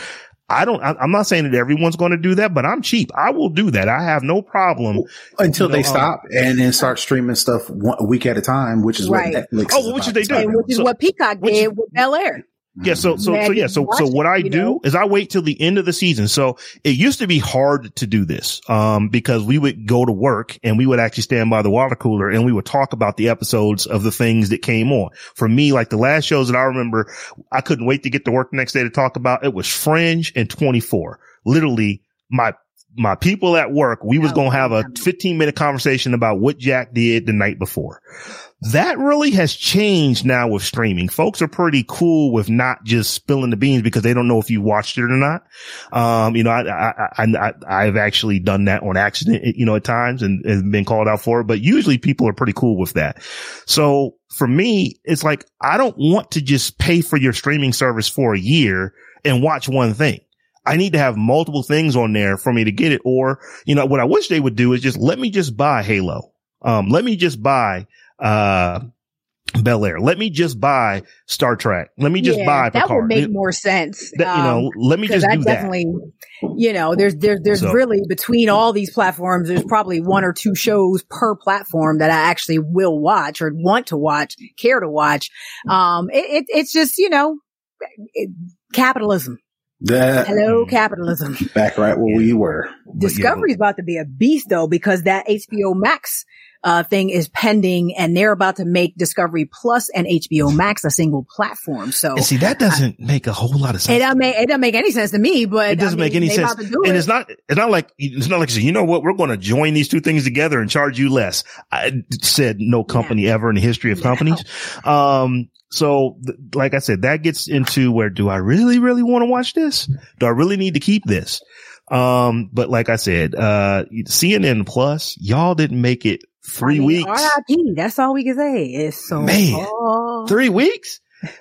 I don't, I, I'm not saying that everyone's going to do that, but I'm cheap. I will do that. I have no problem. until You know, they stop and then start streaming stuff one, a week at a time, which is Right. what Netflix. Oh, is well, which about they do. And which is So- what Peacock which- did with Bel Air. Yeah. So, so, so yeah. So, so what I do is I wait till the end of the season. So it used to be hard to do this, um, because we would go to work and we would actually stand by the water cooler and we would talk about the episodes of the things that came on. For me, like the last shows that I remember, I couldn't wait to get to work the next day to talk about. It was Fringe and 24. Literally my, my people at work, we was Oh, going to have a 15 minute conversation about what Jack did the night before. That really has changed now with streaming. Folks are pretty cool with not just spilling the beans because they don't know if you watched it or not. Um, you know, I, I, I, I've actually done that on accident, you know, at times and, and been called out for it, but usually people are pretty cool with that. So for me, it's like, I don't want to just pay for your streaming service for a year and watch one thing. I need to have multiple things on there for me to get it. Or, you know, what I wish they would do is just let me just buy Halo. Um, let me just buy, uh, Bel Air. Let me just buy Star Trek. Let me just Yeah, buy that Picard. would make more sense. that, you know, let me just I do that. definitely, you know, there's there's there's So- really between all these platforms, there's probably one or two shows per platform that I actually will watch or want to watch, care to watch. Um, it, it it's just you know, it, capitalism. That Hello, capitalism. back right where we were. But, yeah, Discovery's about to be a beast though because that HBO Max uh, thing is pending and they're about to make Discovery Plus and HBO Max a single platform. So and see, that doesn't I, make a whole lot of sense. It doesn't make, it doesn't make any sense to me, but it doesn't I mean, make any sense. And it. it's not, it's not like, it's not like, you know what? We're going to join these two things together and charge you less. I said no company yeah. ever in the history of yeah. companies. Um, so, like I said, that gets into where do I really, really want to watch this? Do I really need to keep this? Um, but like I said, uh, CNN Plus, y'all didn't make it three I mean, weeks. RIP. That's all we can say. It's so man, three weeks.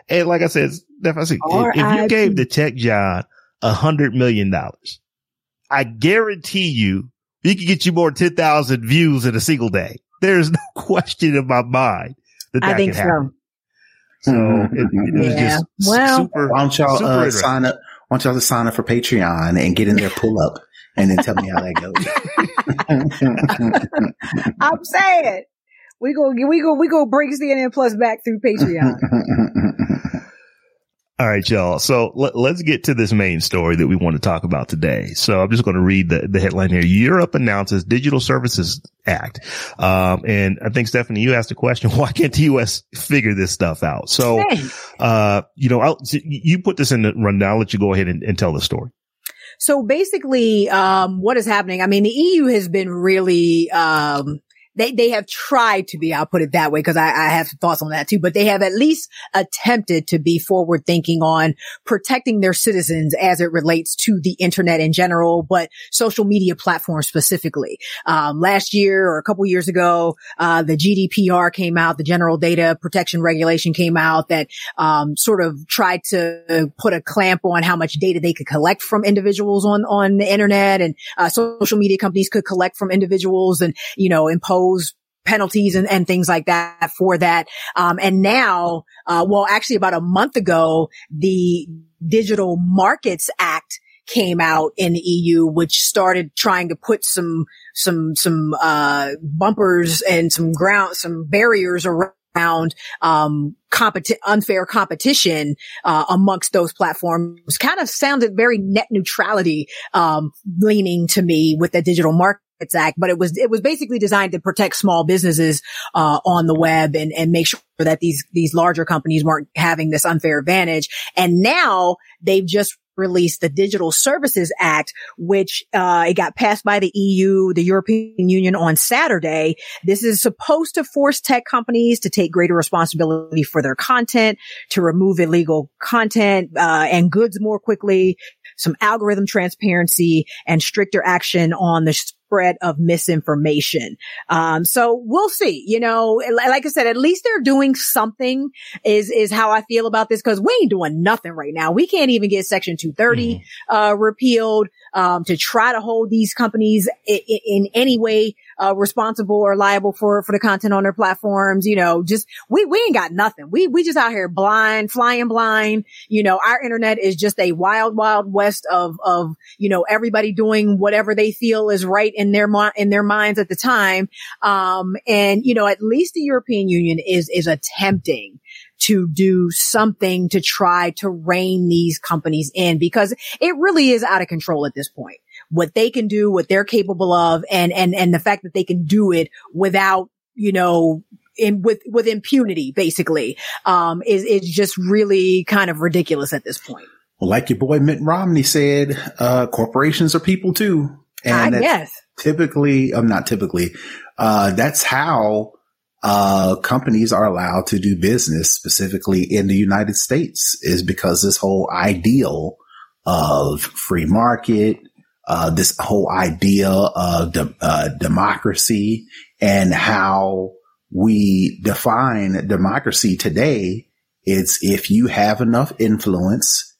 And like I said, if, I said if, if you gave the Tech Jawn a hundred million dollars, I guarantee you, he could get you more 10,000 views in a single day. There's no question in my mind that that I think so. Happen. So it, it was yeah. just well, super. Why don't y'all uh, sign up? Why don't y'all just sign up for Patreon and get in there, pull up, and then tell me how that goes. I'm saying we go we go we go break CNN Plus back through Patreon. All right, y'all. So let, us get to this main story that we want to talk about today. So I'm just going to read the, the headline here. Europe announces Digital Services Act. Um, and I think Stephanie, you asked a question. Why can't the U.S. figure this stuff out? So, uh, you know, I'll, you put this in the rundown. I'll let you go ahead and, and tell the story. So basically, um, what is happening? I mean, the EU has been really, um, they, they have tried to be, I'll put it that way, because I, I have thoughts on that too, but they have at least attempted to be forward thinking on protecting their citizens as it relates to the internet in general, but social media platforms specifically. Um, last year or a couple years ago, uh, the GDPR came out, the General Data Protection Regulation came out that, um, sort of tried to put a clamp on how much data they could collect from individuals on, on the internet and, uh, social media companies could collect from individuals and, you know, impose penalties and, and things like that for that. Um, and now, uh, well, actually about a month ago, the Digital Markets Act came out in the EU, which started trying to put some, some, some, uh, bumpers and some ground, some barriers around around um, competi- unfair competition uh, amongst those platforms kind of sounded very net neutrality um, leaning to me with the digital market Act, but it was it was basically designed to protect small businesses uh, on the web and and make sure that these these larger companies weren't having this unfair advantage. And now they've just released the Digital Services Act, which uh, it got passed by the EU, the European Union on Saturday. This is supposed to force tech companies to take greater responsibility for their content, to remove illegal content uh, and goods more quickly, some algorithm transparency, and stricter action on the spread of misinformation. Um, so we'll see, you know, like I said, at least they're doing something is, is how I feel about this. Cause we ain't doing nothing right now. We can't even get section 230, mm-hmm. uh, repealed, um, to try to hold these companies in, in any way, uh, responsible or liable for, for the content on their platforms. You know, just, we, we ain't got nothing. We, we just out here blind, flying blind. You know, our internet is just a wild, wild west of, of, you know, everybody doing whatever they feel is right in their in their minds at the time. Um, and you know, at least the European Union is is attempting to do something to try to rein these companies in because it really is out of control at this point. What they can do, what they're capable of, and and and the fact that they can do it without you know in with with impunity basically um is is just really kind of ridiculous at this point Well, like your boy Mitt Romney said, uh, corporations are people too. And I guess typically, I'm um, not typically, uh, that's how, uh, companies are allowed to do business specifically in the United States is because this whole ideal of free market, uh, this whole idea of de- uh, democracy and how we define democracy today. It's if you have enough influence,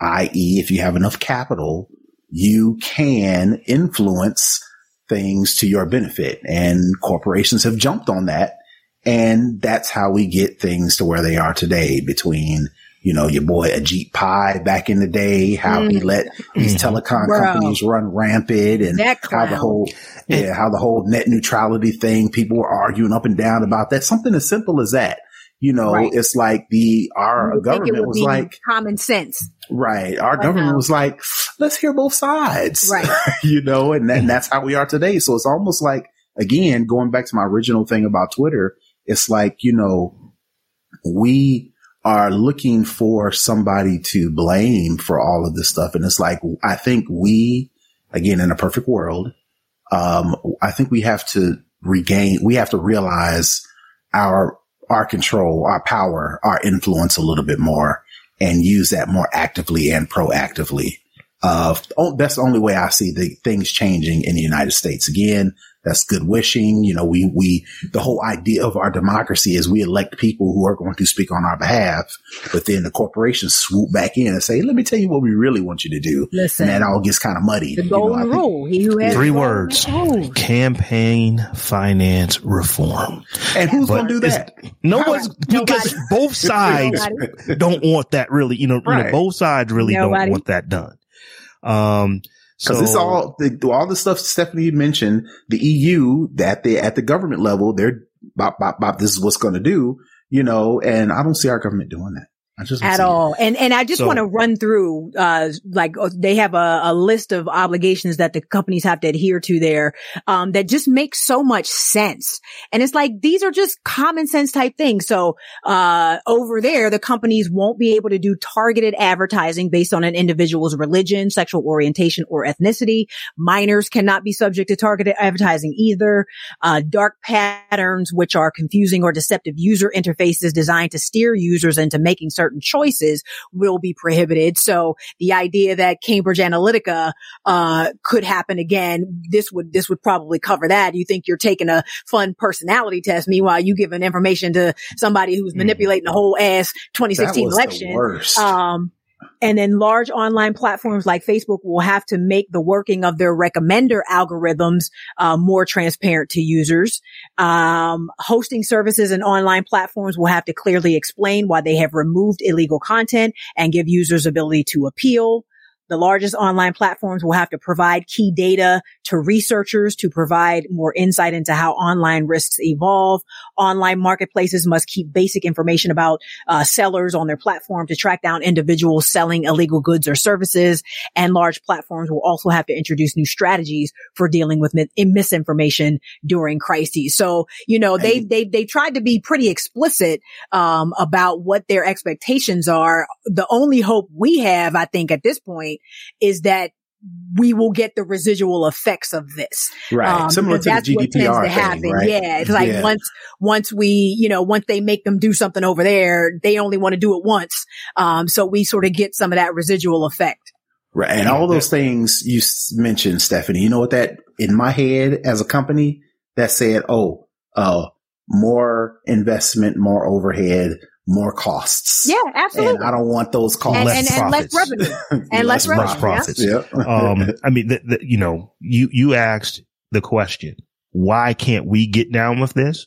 i.e., if you have enough capital you can influence things to your benefit and corporations have jumped on that. And that's how we get things to where they are today between, you know, your boy Ajit Pai back in the day, how mm. he let these mm-hmm. telecom Bro. companies run rampant and how the whole, yeah, how the whole net neutrality thing, people were arguing up and down about that. Something as simple as that. You know, right. it's like the, our government was like common sense. Right. Our government was like, let's hear both sides. Right. you know, and, and that's how we are today. So it's almost like again, going back to my original thing about Twitter, it's like, you know, we are looking for somebody to blame for all of this stuff. And it's like, I think we, again, in a perfect world, um, I think we have to regain, we have to realize our, our control, our power, our influence a little bit more and use that more actively and proactively. Uh, that's the only way I see the things changing in the United States. Again, that's good wishing. You know, we, we, the whole idea of our democracy is we elect people who are going to speak on our behalf, but then the corporations swoop back in and say, let me tell you what we really want you to do. Listen. And that all gets kind of muddy. The golden you know, rule. He who has Three words. rule. Campaign finance reform. and who's going to do it's- that? No one's because both sides Nobody. don't want that really, you know, you know, both sides really Nobody. don't want that done. Um, so Because it's all the, all the stuff Stephanie mentioned. The EU that they at the government level, they're bop, bop, bop, This is what's going to do, you know. And I don't see our government doing that. At see it. all. And and I just So- want to run through uh like uh, they have a, a list of obligations that the companies have to adhere to there um that just makes so much sense. And it's like these are just common sense type things. So uh over there the companies won't be able to do targeted advertising based on an individual's religion, sexual orientation or ethnicity. Minors cannot be subject to targeted advertising either. Uh dark patterns which are confusing or deceptive user interfaces designed to steer users into making certain choices will be prohibited. So the idea that Cambridge Analytica, uh, could happen again, this would, this would probably cover that. You think you're taking a fun personality test. Meanwhile, you giving information to somebody who's manipulating the whole ass That 2016 was the election. Um, and then large online platforms like Facebook will have to make the working of their recommender algorithms uh, more transparent to users. Um, hosting services and online platforms will have to clearly explain why they have removed illegal content and give users ability to appeal. The largest online platforms will have to provide key data to researchers to provide more insight into how online risks evolve. Online marketplaces must keep basic information about uh, sellers on their platform to track down individuals selling illegal goods or services. And large platforms will also have to introduce new strategies for dealing with mi- misinformation during crises. So, you know, they, they, they tried to be pretty explicit, um, about what their expectations are. The only hope we have, I think at this point is that we will get the residual effects of this. right. Um, Similar to that's the what tends GDPR to thing, happen. right? Yeah. It's like Yeah. once, once we, you know, once they make them do something over there, they only want to do it once. Um, so we sort of get some of that residual effect. Right. And all those things you mentioned, Stephanie, you know what that in my head as a company that said, Oh, uh, more investment, more overhead, more costs. Yeah, absolutely. And I don't want those costs. And, less and, and less profits. revenue. And less revenue. less profits. Yeah. um, I mean, the, the, you know, you, you asked the question, why can't we get down with this?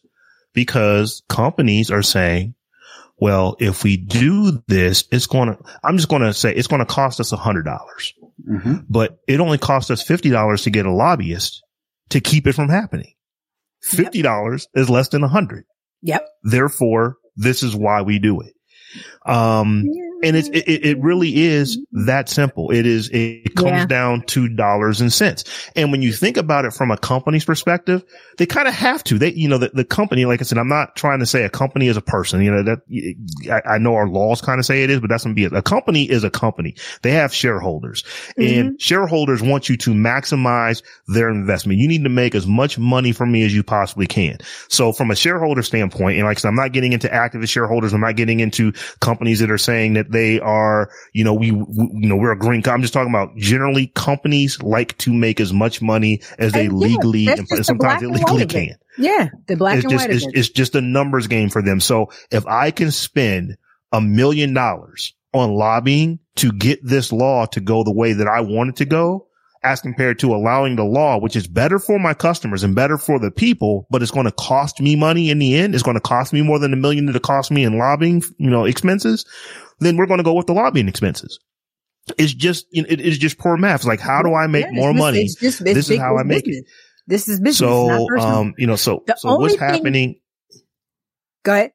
Because companies are saying, well, if we do this, it's going to, I'm just going to say it's going to cost us a hundred dollars, Mhm. but it only costs us $50 to get a lobbyist to keep it from happening. $50 is less than a hundred. Yep. Therefore, this is why we do it. Um, and it's, it, it really is mm-hmm. that simple. It is, it comes Yeah. down to dollars and cents. And when you think about it from a company's perspective, they kind of have to, they, you know, the, the company, like I said, I'm not trying to say a company is a person, you know, that I, I know our laws kind of say it is, but that's going to be it. A company is a company. They have shareholders and mm-hmm. shareholders want you to maximize their investment. You need to make as much money from me as you possibly can. So from a shareholder standpoint, and like I said, I'm not getting into activist shareholders. I'm not getting into companies that are saying that they are, you know, we, we you know, we're a green. co- I'm just talking about generally companies like to make as much money as they And legally that's and sometimes and illegally can Yeah. The black it's and just white it's, it's just a numbers game for them. So if I can spend a million dollars on lobbying to get this law to go the way that I want it to go, as compared to allowing the law, which is better for my customers and better for the people, but it's going to cost me money in the end. It's going to cost me more than a million that it cost me in lobbying, you know, expenses. Then we're going to go with the lobbying expenses. It's just, it is just poor math. It's like, how do I make Yeah, more money? it's just- it's This is how I make business. it. This is business. So, um, you know, so, The so what's thing- happening? Go ahead.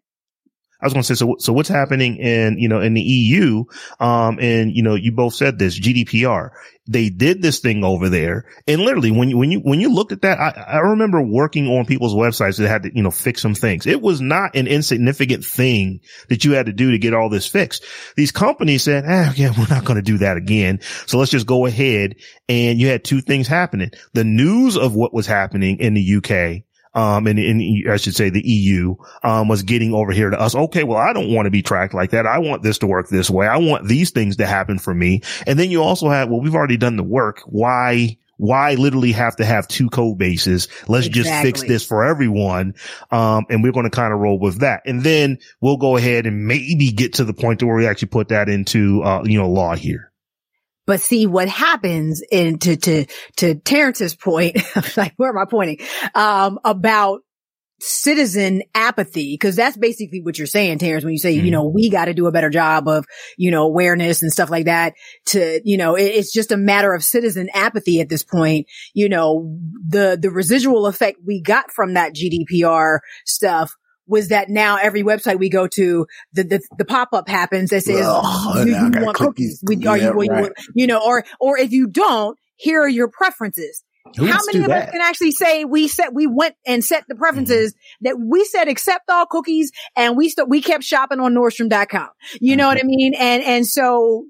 I was going to say, so, so what's happening in, you know, in the EU? Um, and, you know, you both said this GDPR. They did this thing over there. And literally when you, when you, when you looked at that, I, I remember working on people's websites that had to, you know, fix some things. It was not an insignificant thing that you had to do to get all this fixed. These companies said, eh, yeah, we're not going to do that again. So let's just go ahead. And you had two things happening. The news of what was happening in the UK um, and, and I should say the EU, um, was getting over here to us. Okay. Well, I don't want to be tracked like that. I want this to work this way. I want these things to happen for me. And then you also have, well, we've already done the work. Why, why literally have to have two code bases? Let's exactly. just fix this for everyone. Um, and we're going to kind of roll with that. And then we'll go ahead and maybe get to the point to where we actually put that into, uh, you know, law here. But see what happens in to, to, to Terrence's point, like, where am I pointing? Um, about citizen apathy, because that's basically what you're saying, Terrence, when you say, mm-hmm. you know, we got to do a better job of, you know, awareness and stuff like that to, you know, it, it's just a matter of citizen apathy at this point. You know, the, the residual effect we got from that GDPR stuff was that now every website we go to, the the, the pop up happens that says, oh, "Do you want cookies? We, are yeah, you, right. you, you know?" Or or if you don't, here are your preferences. Who How many of that? us can actually say we set we went and set the preferences mm-hmm. that we said accept all cookies and we st- we kept shopping on Nordstrom.com. You mm-hmm. know what I mean? And and so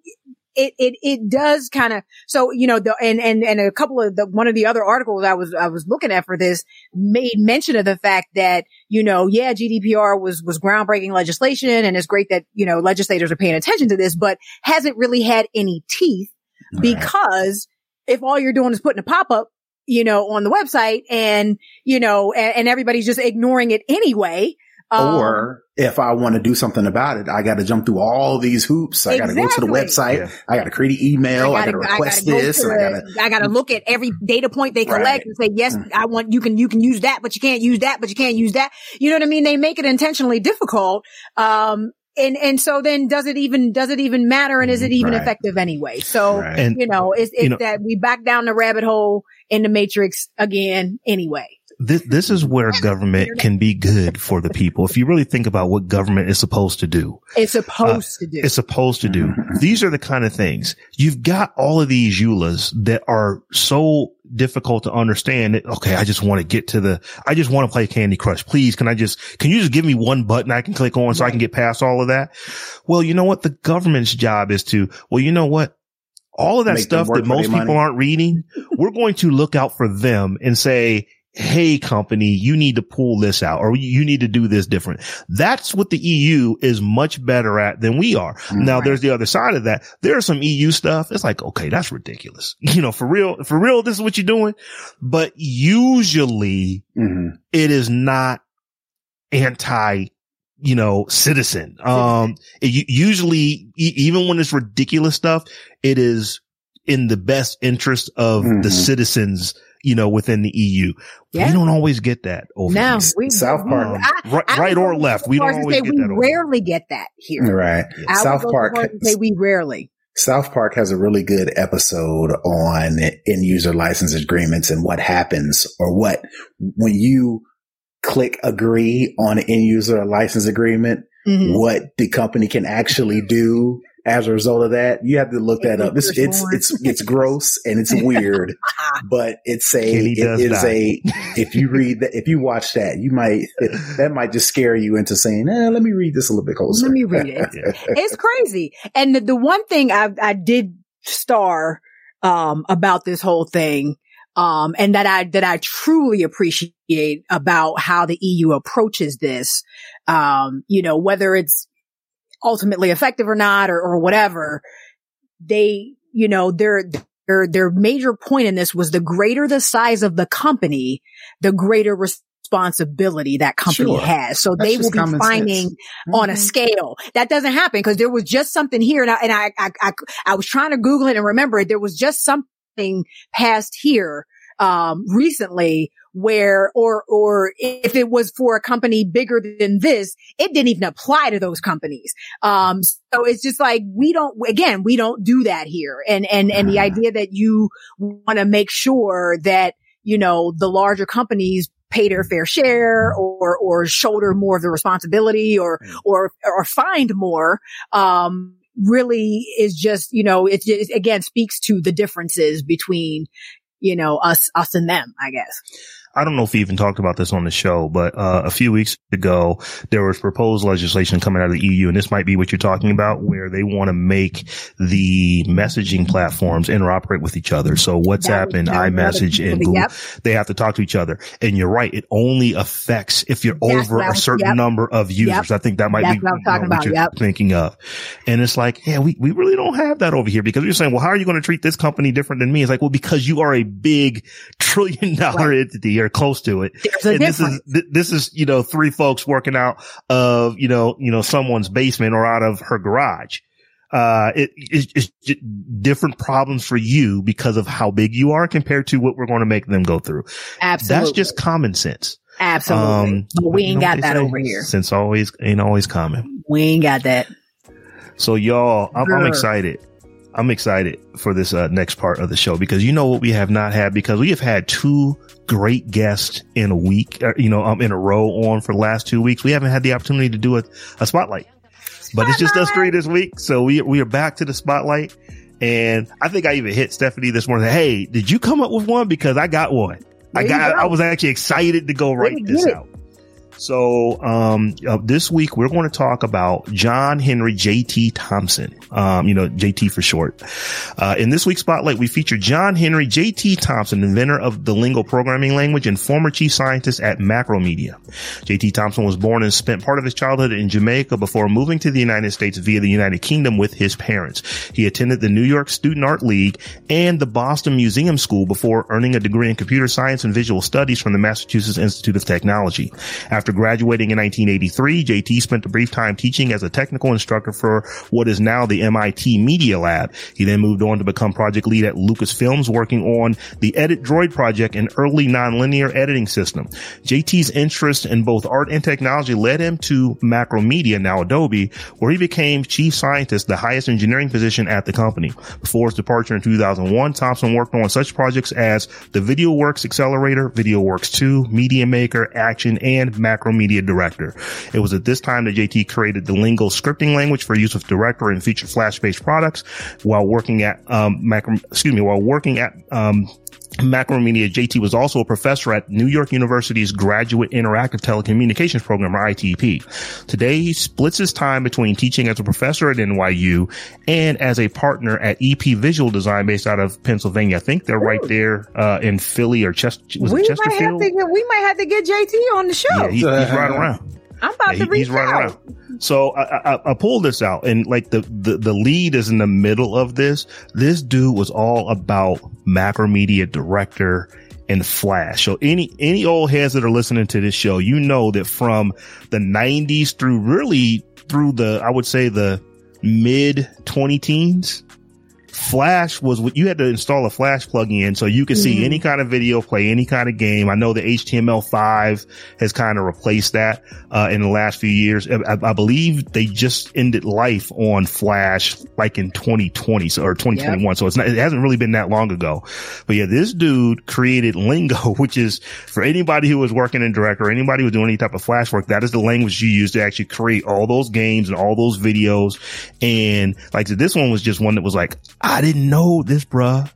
it, it, it does kind of, so, you know, the, and, and, and a couple of the, one of the other articles I was, I was looking at for this made mention of the fact that, you know, yeah, GDPR was, was groundbreaking legislation and it's great that, you know, legislators are paying attention to this, but hasn't really had any teeth because if all you're doing is putting a pop up, you know, on the website and, you know, and, and everybody's just ignoring it anyway, um, or if I want to do something about it, I got to jump through all these hoops. I exactly. got to go to the website. Yeah. I got to create an email. I got to request I this. I got to, I got to look at every data point they collect right. and say, yes, mm. I want, you can, you can use that, but you can't use that, but you can't use that. You know what I mean? They make it intentionally difficult. Um, and and so then does it even does it even matter and is it even right. effective anyway so right. and, you know it's, it's you know, that we back down the rabbit hole in the matrix again anyway this, this is where government can be good for the people. If you really think about what government is supposed to do, it's supposed uh, to do. It's supposed to do. These are the kind of things you've got all of these EULAs that are so difficult to understand that, okay, I just want to get to the, I just want to play Candy Crush. Please, can I just, can you just give me one button I can click on so right. I can get past all of that? Well, you know what? The government's job is to, well, you know what? All of that Make stuff that most people money. aren't reading, we're going to look out for them and say, Hey company, you need to pull this out or you need to do this different. That's what the EU is much better at than we are. Mm-hmm. Now there's the other side of that. There's some EU stuff. It's like, okay, that's ridiculous. You know, for real, for real, this is what you're doing. But usually mm-hmm. it is not anti you know, citizen. Um, it, usually, e- even when it's ridiculous stuff, it is in the best interest of mm-hmm. the citizens you know, within the EU. Yeah. We don't always get that over no, here. We, South Park, um, I, right, I right or left. We don't always get we that. rarely get that here. Right. I South Park. Say we rarely. South Park has a really good episode on end user license agreements and what happens or what when you click agree on an end user license agreement, mm-hmm. what the company can actually do as a result of that. You have to look that up. It's it's it's it's gross and it's weird, but it's a it is a if you read that if you watch that you might that might just scare you into saying, eh, let me read this a little bit closer. Let me read it. it's crazy. And the, the one thing I I did star um about this whole thing um, and that I, that I truly appreciate about how the EU approaches this. Um, you know, whether it's ultimately effective or not or, or whatever, they, you know, their, their, their major point in this was the greater the size of the company, the greater responsibility that company sure. has. So That's they will be finding mm-hmm. on a mm-hmm. scale. That doesn't happen because there was just something here and I, and I, I, I, I was trying to Google it and remember it. There was just something passed here, um, recently where, or, or if it was for a company bigger than this, it didn't even apply to those companies. Um, so it's just like, we don't, again, we don't do that here. And, and, and the ah. idea that you want to make sure that, you know, the larger companies pay their fair share or, or shoulder more of the responsibility or, Mm. or, or find more, um, really is just, you know, it, it again speaks to the differences between, you know, us, us and them, I guess. I don't know if we even talked about this on the show, but uh, a few weeks ago, there was proposed legislation coming out of the EU, and this might be what you're talking about, where they want to make the messaging platforms interoperate with each other. So WhatsApp and iMessage and. Google, Yep. they have to talk to each other. And you're right, it only affects if you're That's over a certain yep. number of users. I think that might That's be what I was you know, talking about. you're Yep. thinking of. And it's like, yeah, we, we really don't have that over here because you're saying, well, how are you going to treat this company different than me? It's like, well, because you are a big trillion dollar entity or close to it. And this is, th- this is, you know, three folks working out of, you know, you know, someone's basement or out of her garage. Uh, it, it's, it's different problems for you because of how big you are compared to what we're going to make them go through. Absolutely. That's just common sense. Absolutely. but we you ain't know got that over here. Sense always ain't always common. We ain't got that. So y'all, I'm, I'm excited. I'm excited for this uh, next part of the show because you know what we have not had because we have had two great guests in a week, or, you know, um, in a row on for the last two weeks. We haven't had the opportunity to do a, a spotlight, but it's just us three this week. So we we are back to the spotlight, and I think I even hit Stephanie this morning. Hey, did you come up with one? Because I got one. I There you got. go. I was actually excited to go write this out. So, um, uh, this week we're going to talk about John Henry JT Thompson. Um, you know, JT for short. Uh, in this week's spotlight, we feature John Henry JT Thompson, inventor of the Lingo programming language and former chief scientist at Macromedia. JT Thompson was born and spent part of his childhood in Jamaica before moving to the United States via the United Kingdom with his parents. He attended the New York Student Art League and the Boston Museum School before earning a degree in computer science and visual studies from the Massachusetts Institute of Technology. After graduating in 1983, JT spent a brief time teaching as a technical instructor for what is now the MIT Media Lab. He then moved on to become project lead at Lucasfilms, working on the Edit Droid project, an early nonlinear editing system. JT's interest in both art and technology led him to Macromedia, now Adobe, where he became chief scientist, the highest engineering position at the company. Before his departure in 2001, Thompson worked on such projects as the VideoWorks Accelerator, VideoWorks 2, Media Maker, Action, and Macromedia Director. It was at this time that JT created the Lingo scripting language for use with Director and feature Flash-based products while working at, um, Macro, excuse me, while working at, um, Macromedia, JT was also a professor at New York University's Graduate Interactive Telecommunications Program, or ITP. Today, he splits his time between teaching as a professor at NYU and as a partner at EP Visual Design based out of Pennsylvania. I think they're right there, uh, in Philly or Chester, was we it might have to get, we might have to get JT on the show. Yeah, he's, he's right around. I'm about Yeah, to he- reach he's right out. around. So I, I, I pulled this out and like the, the, the lead is in the middle of this. This dude was all about Macromedia director and Flash. So any, any old heads that are listening to this show, you know that from the nineties through really through the, I would say the mid twenty teens, Flash was what you had to install a Flash plugin so you could see any kind of video, play any kind of game. I know the HTML5 has kind of replaced that, uh, in the last few years. I, I believe they just ended life on Flash like in 2020 so, or 2021. So it's not, it hasn't really been that long ago. But yeah, this dude created Lingo, which is for anybody who was working in Director anybody who was doing any type of Flash work, that is the language you use to actually create all those games and all those videos. And like said, this one was just one that was like, I didn't know this, bruh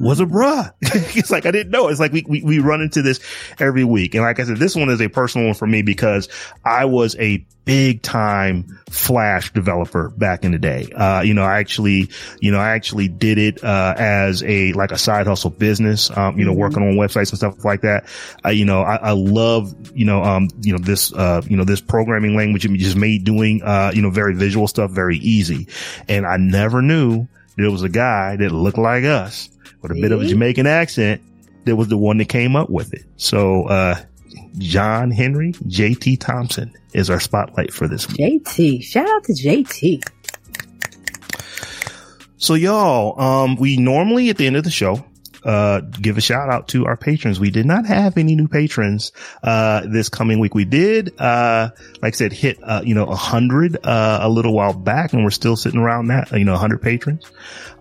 was a bruh. it's like, I didn't know. It's like we, we, we run into this every week. And like I said, this one is a personal one for me because I was a big time flash developer back in the day. Uh, you know, I actually, you know, I actually did it, uh, as a, like a side hustle business, um, you know, working on websites and stuff like that. Uh, you know, I, I love, you know, um, you know, this, uh, you know, this programming language it just made doing, uh, you know, very visual stuff very easy. And I never knew there was a guy that looked like us with a bit of a Jamaican accent that was the one that came up with it. So, uh, John Henry JT Thompson is our spotlight for this week. JT. Shout out to JT. So y'all, um, we normally at the end of the show uh, give a shout out to our patrons. We did not have any new patrons, uh, this coming week. We did, uh, like I said, hit, uh, you know, a hundred, uh, a little while back and we're still sitting around that, you know, a hundred patrons.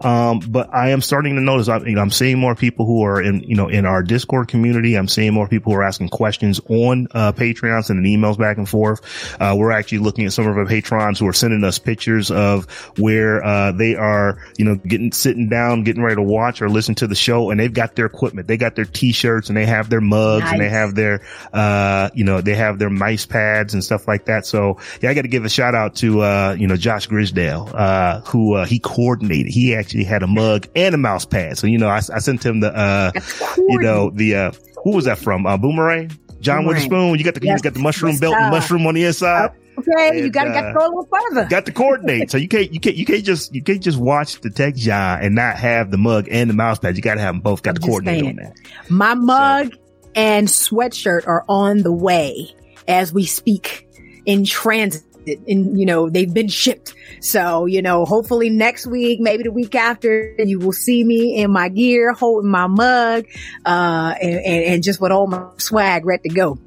Um, but I am starting to notice, I'm, you know, I'm seeing more people who are in, you know, in our Discord community. I'm seeing more people who are asking questions on, uh, Patreons and emails back and forth. Uh, we're actually looking at some of our patrons who are sending us pictures of where, uh, they are, you know, getting, sitting down, getting ready to watch or listen to the show and they've got their equipment. They got their t-shirts and they have their mugs nice. and they have their, uh, you know, they have their mice pads and stuff like that. So yeah, I got to give a shout out to, uh, you know, Josh Grisdale, uh, who, uh, he coordinated. He actually had a mug and a mouse pad. So, you know, I, I sent him the, uh, you know, the, uh, who was that from? Uh, Boomerang? John Boomerang. Witherspoon. You got the, yes. you got the mushroom belt, the mushroom on the inside. Okay, and, you gotta uh, go a little further. Got to coordinate. so you can't, you can't, you can't just, you can't just watch the Tech Jawn and not have the mug and the mouse pad. You gotta have them both. Got to coordinate saying. on that. My mug so. and sweatshirt are on the way as we speak in transit. And you know they've been shipped, so you know hopefully next week, maybe the week after, you will see me in my gear, holding my mug, uh, and, and, and just with all my swag ready to go.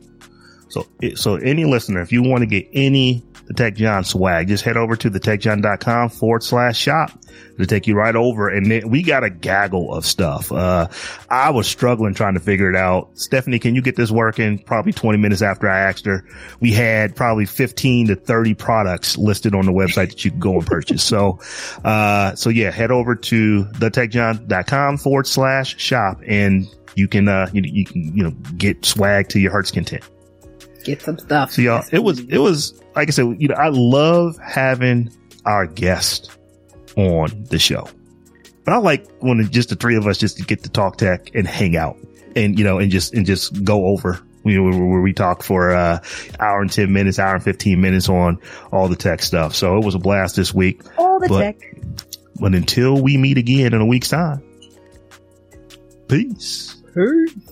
So, so any listener, if you want to get any the Tech Jawn swag, just head over to thetechjawn.com forward slash shop to take you right over. And then we got a gaggle of stuff. Uh, I was struggling trying to figure it out. Stephanie, can you get this working? Probably 20 minutes after I asked her, we had probably 15 to 30 products listed on the website that you can go and purchase. So, uh, so yeah, head over to thetechjawn.com forward slash shop and you can, uh, you, you can, you know, get swag to your heart's content get some stuff. So y'all, it was, it was, like I said, you know, I love having our guest on the show, but I like when just the three of us just to get to talk tech and hang out and, you know, and just, and just go over you know, where, we talk for uh hour and 10 minutes, hour and 15 minutes on all the tech stuff. So it was a blast this week. All the but, tech. But until we meet again in a week's time, peace. Peace.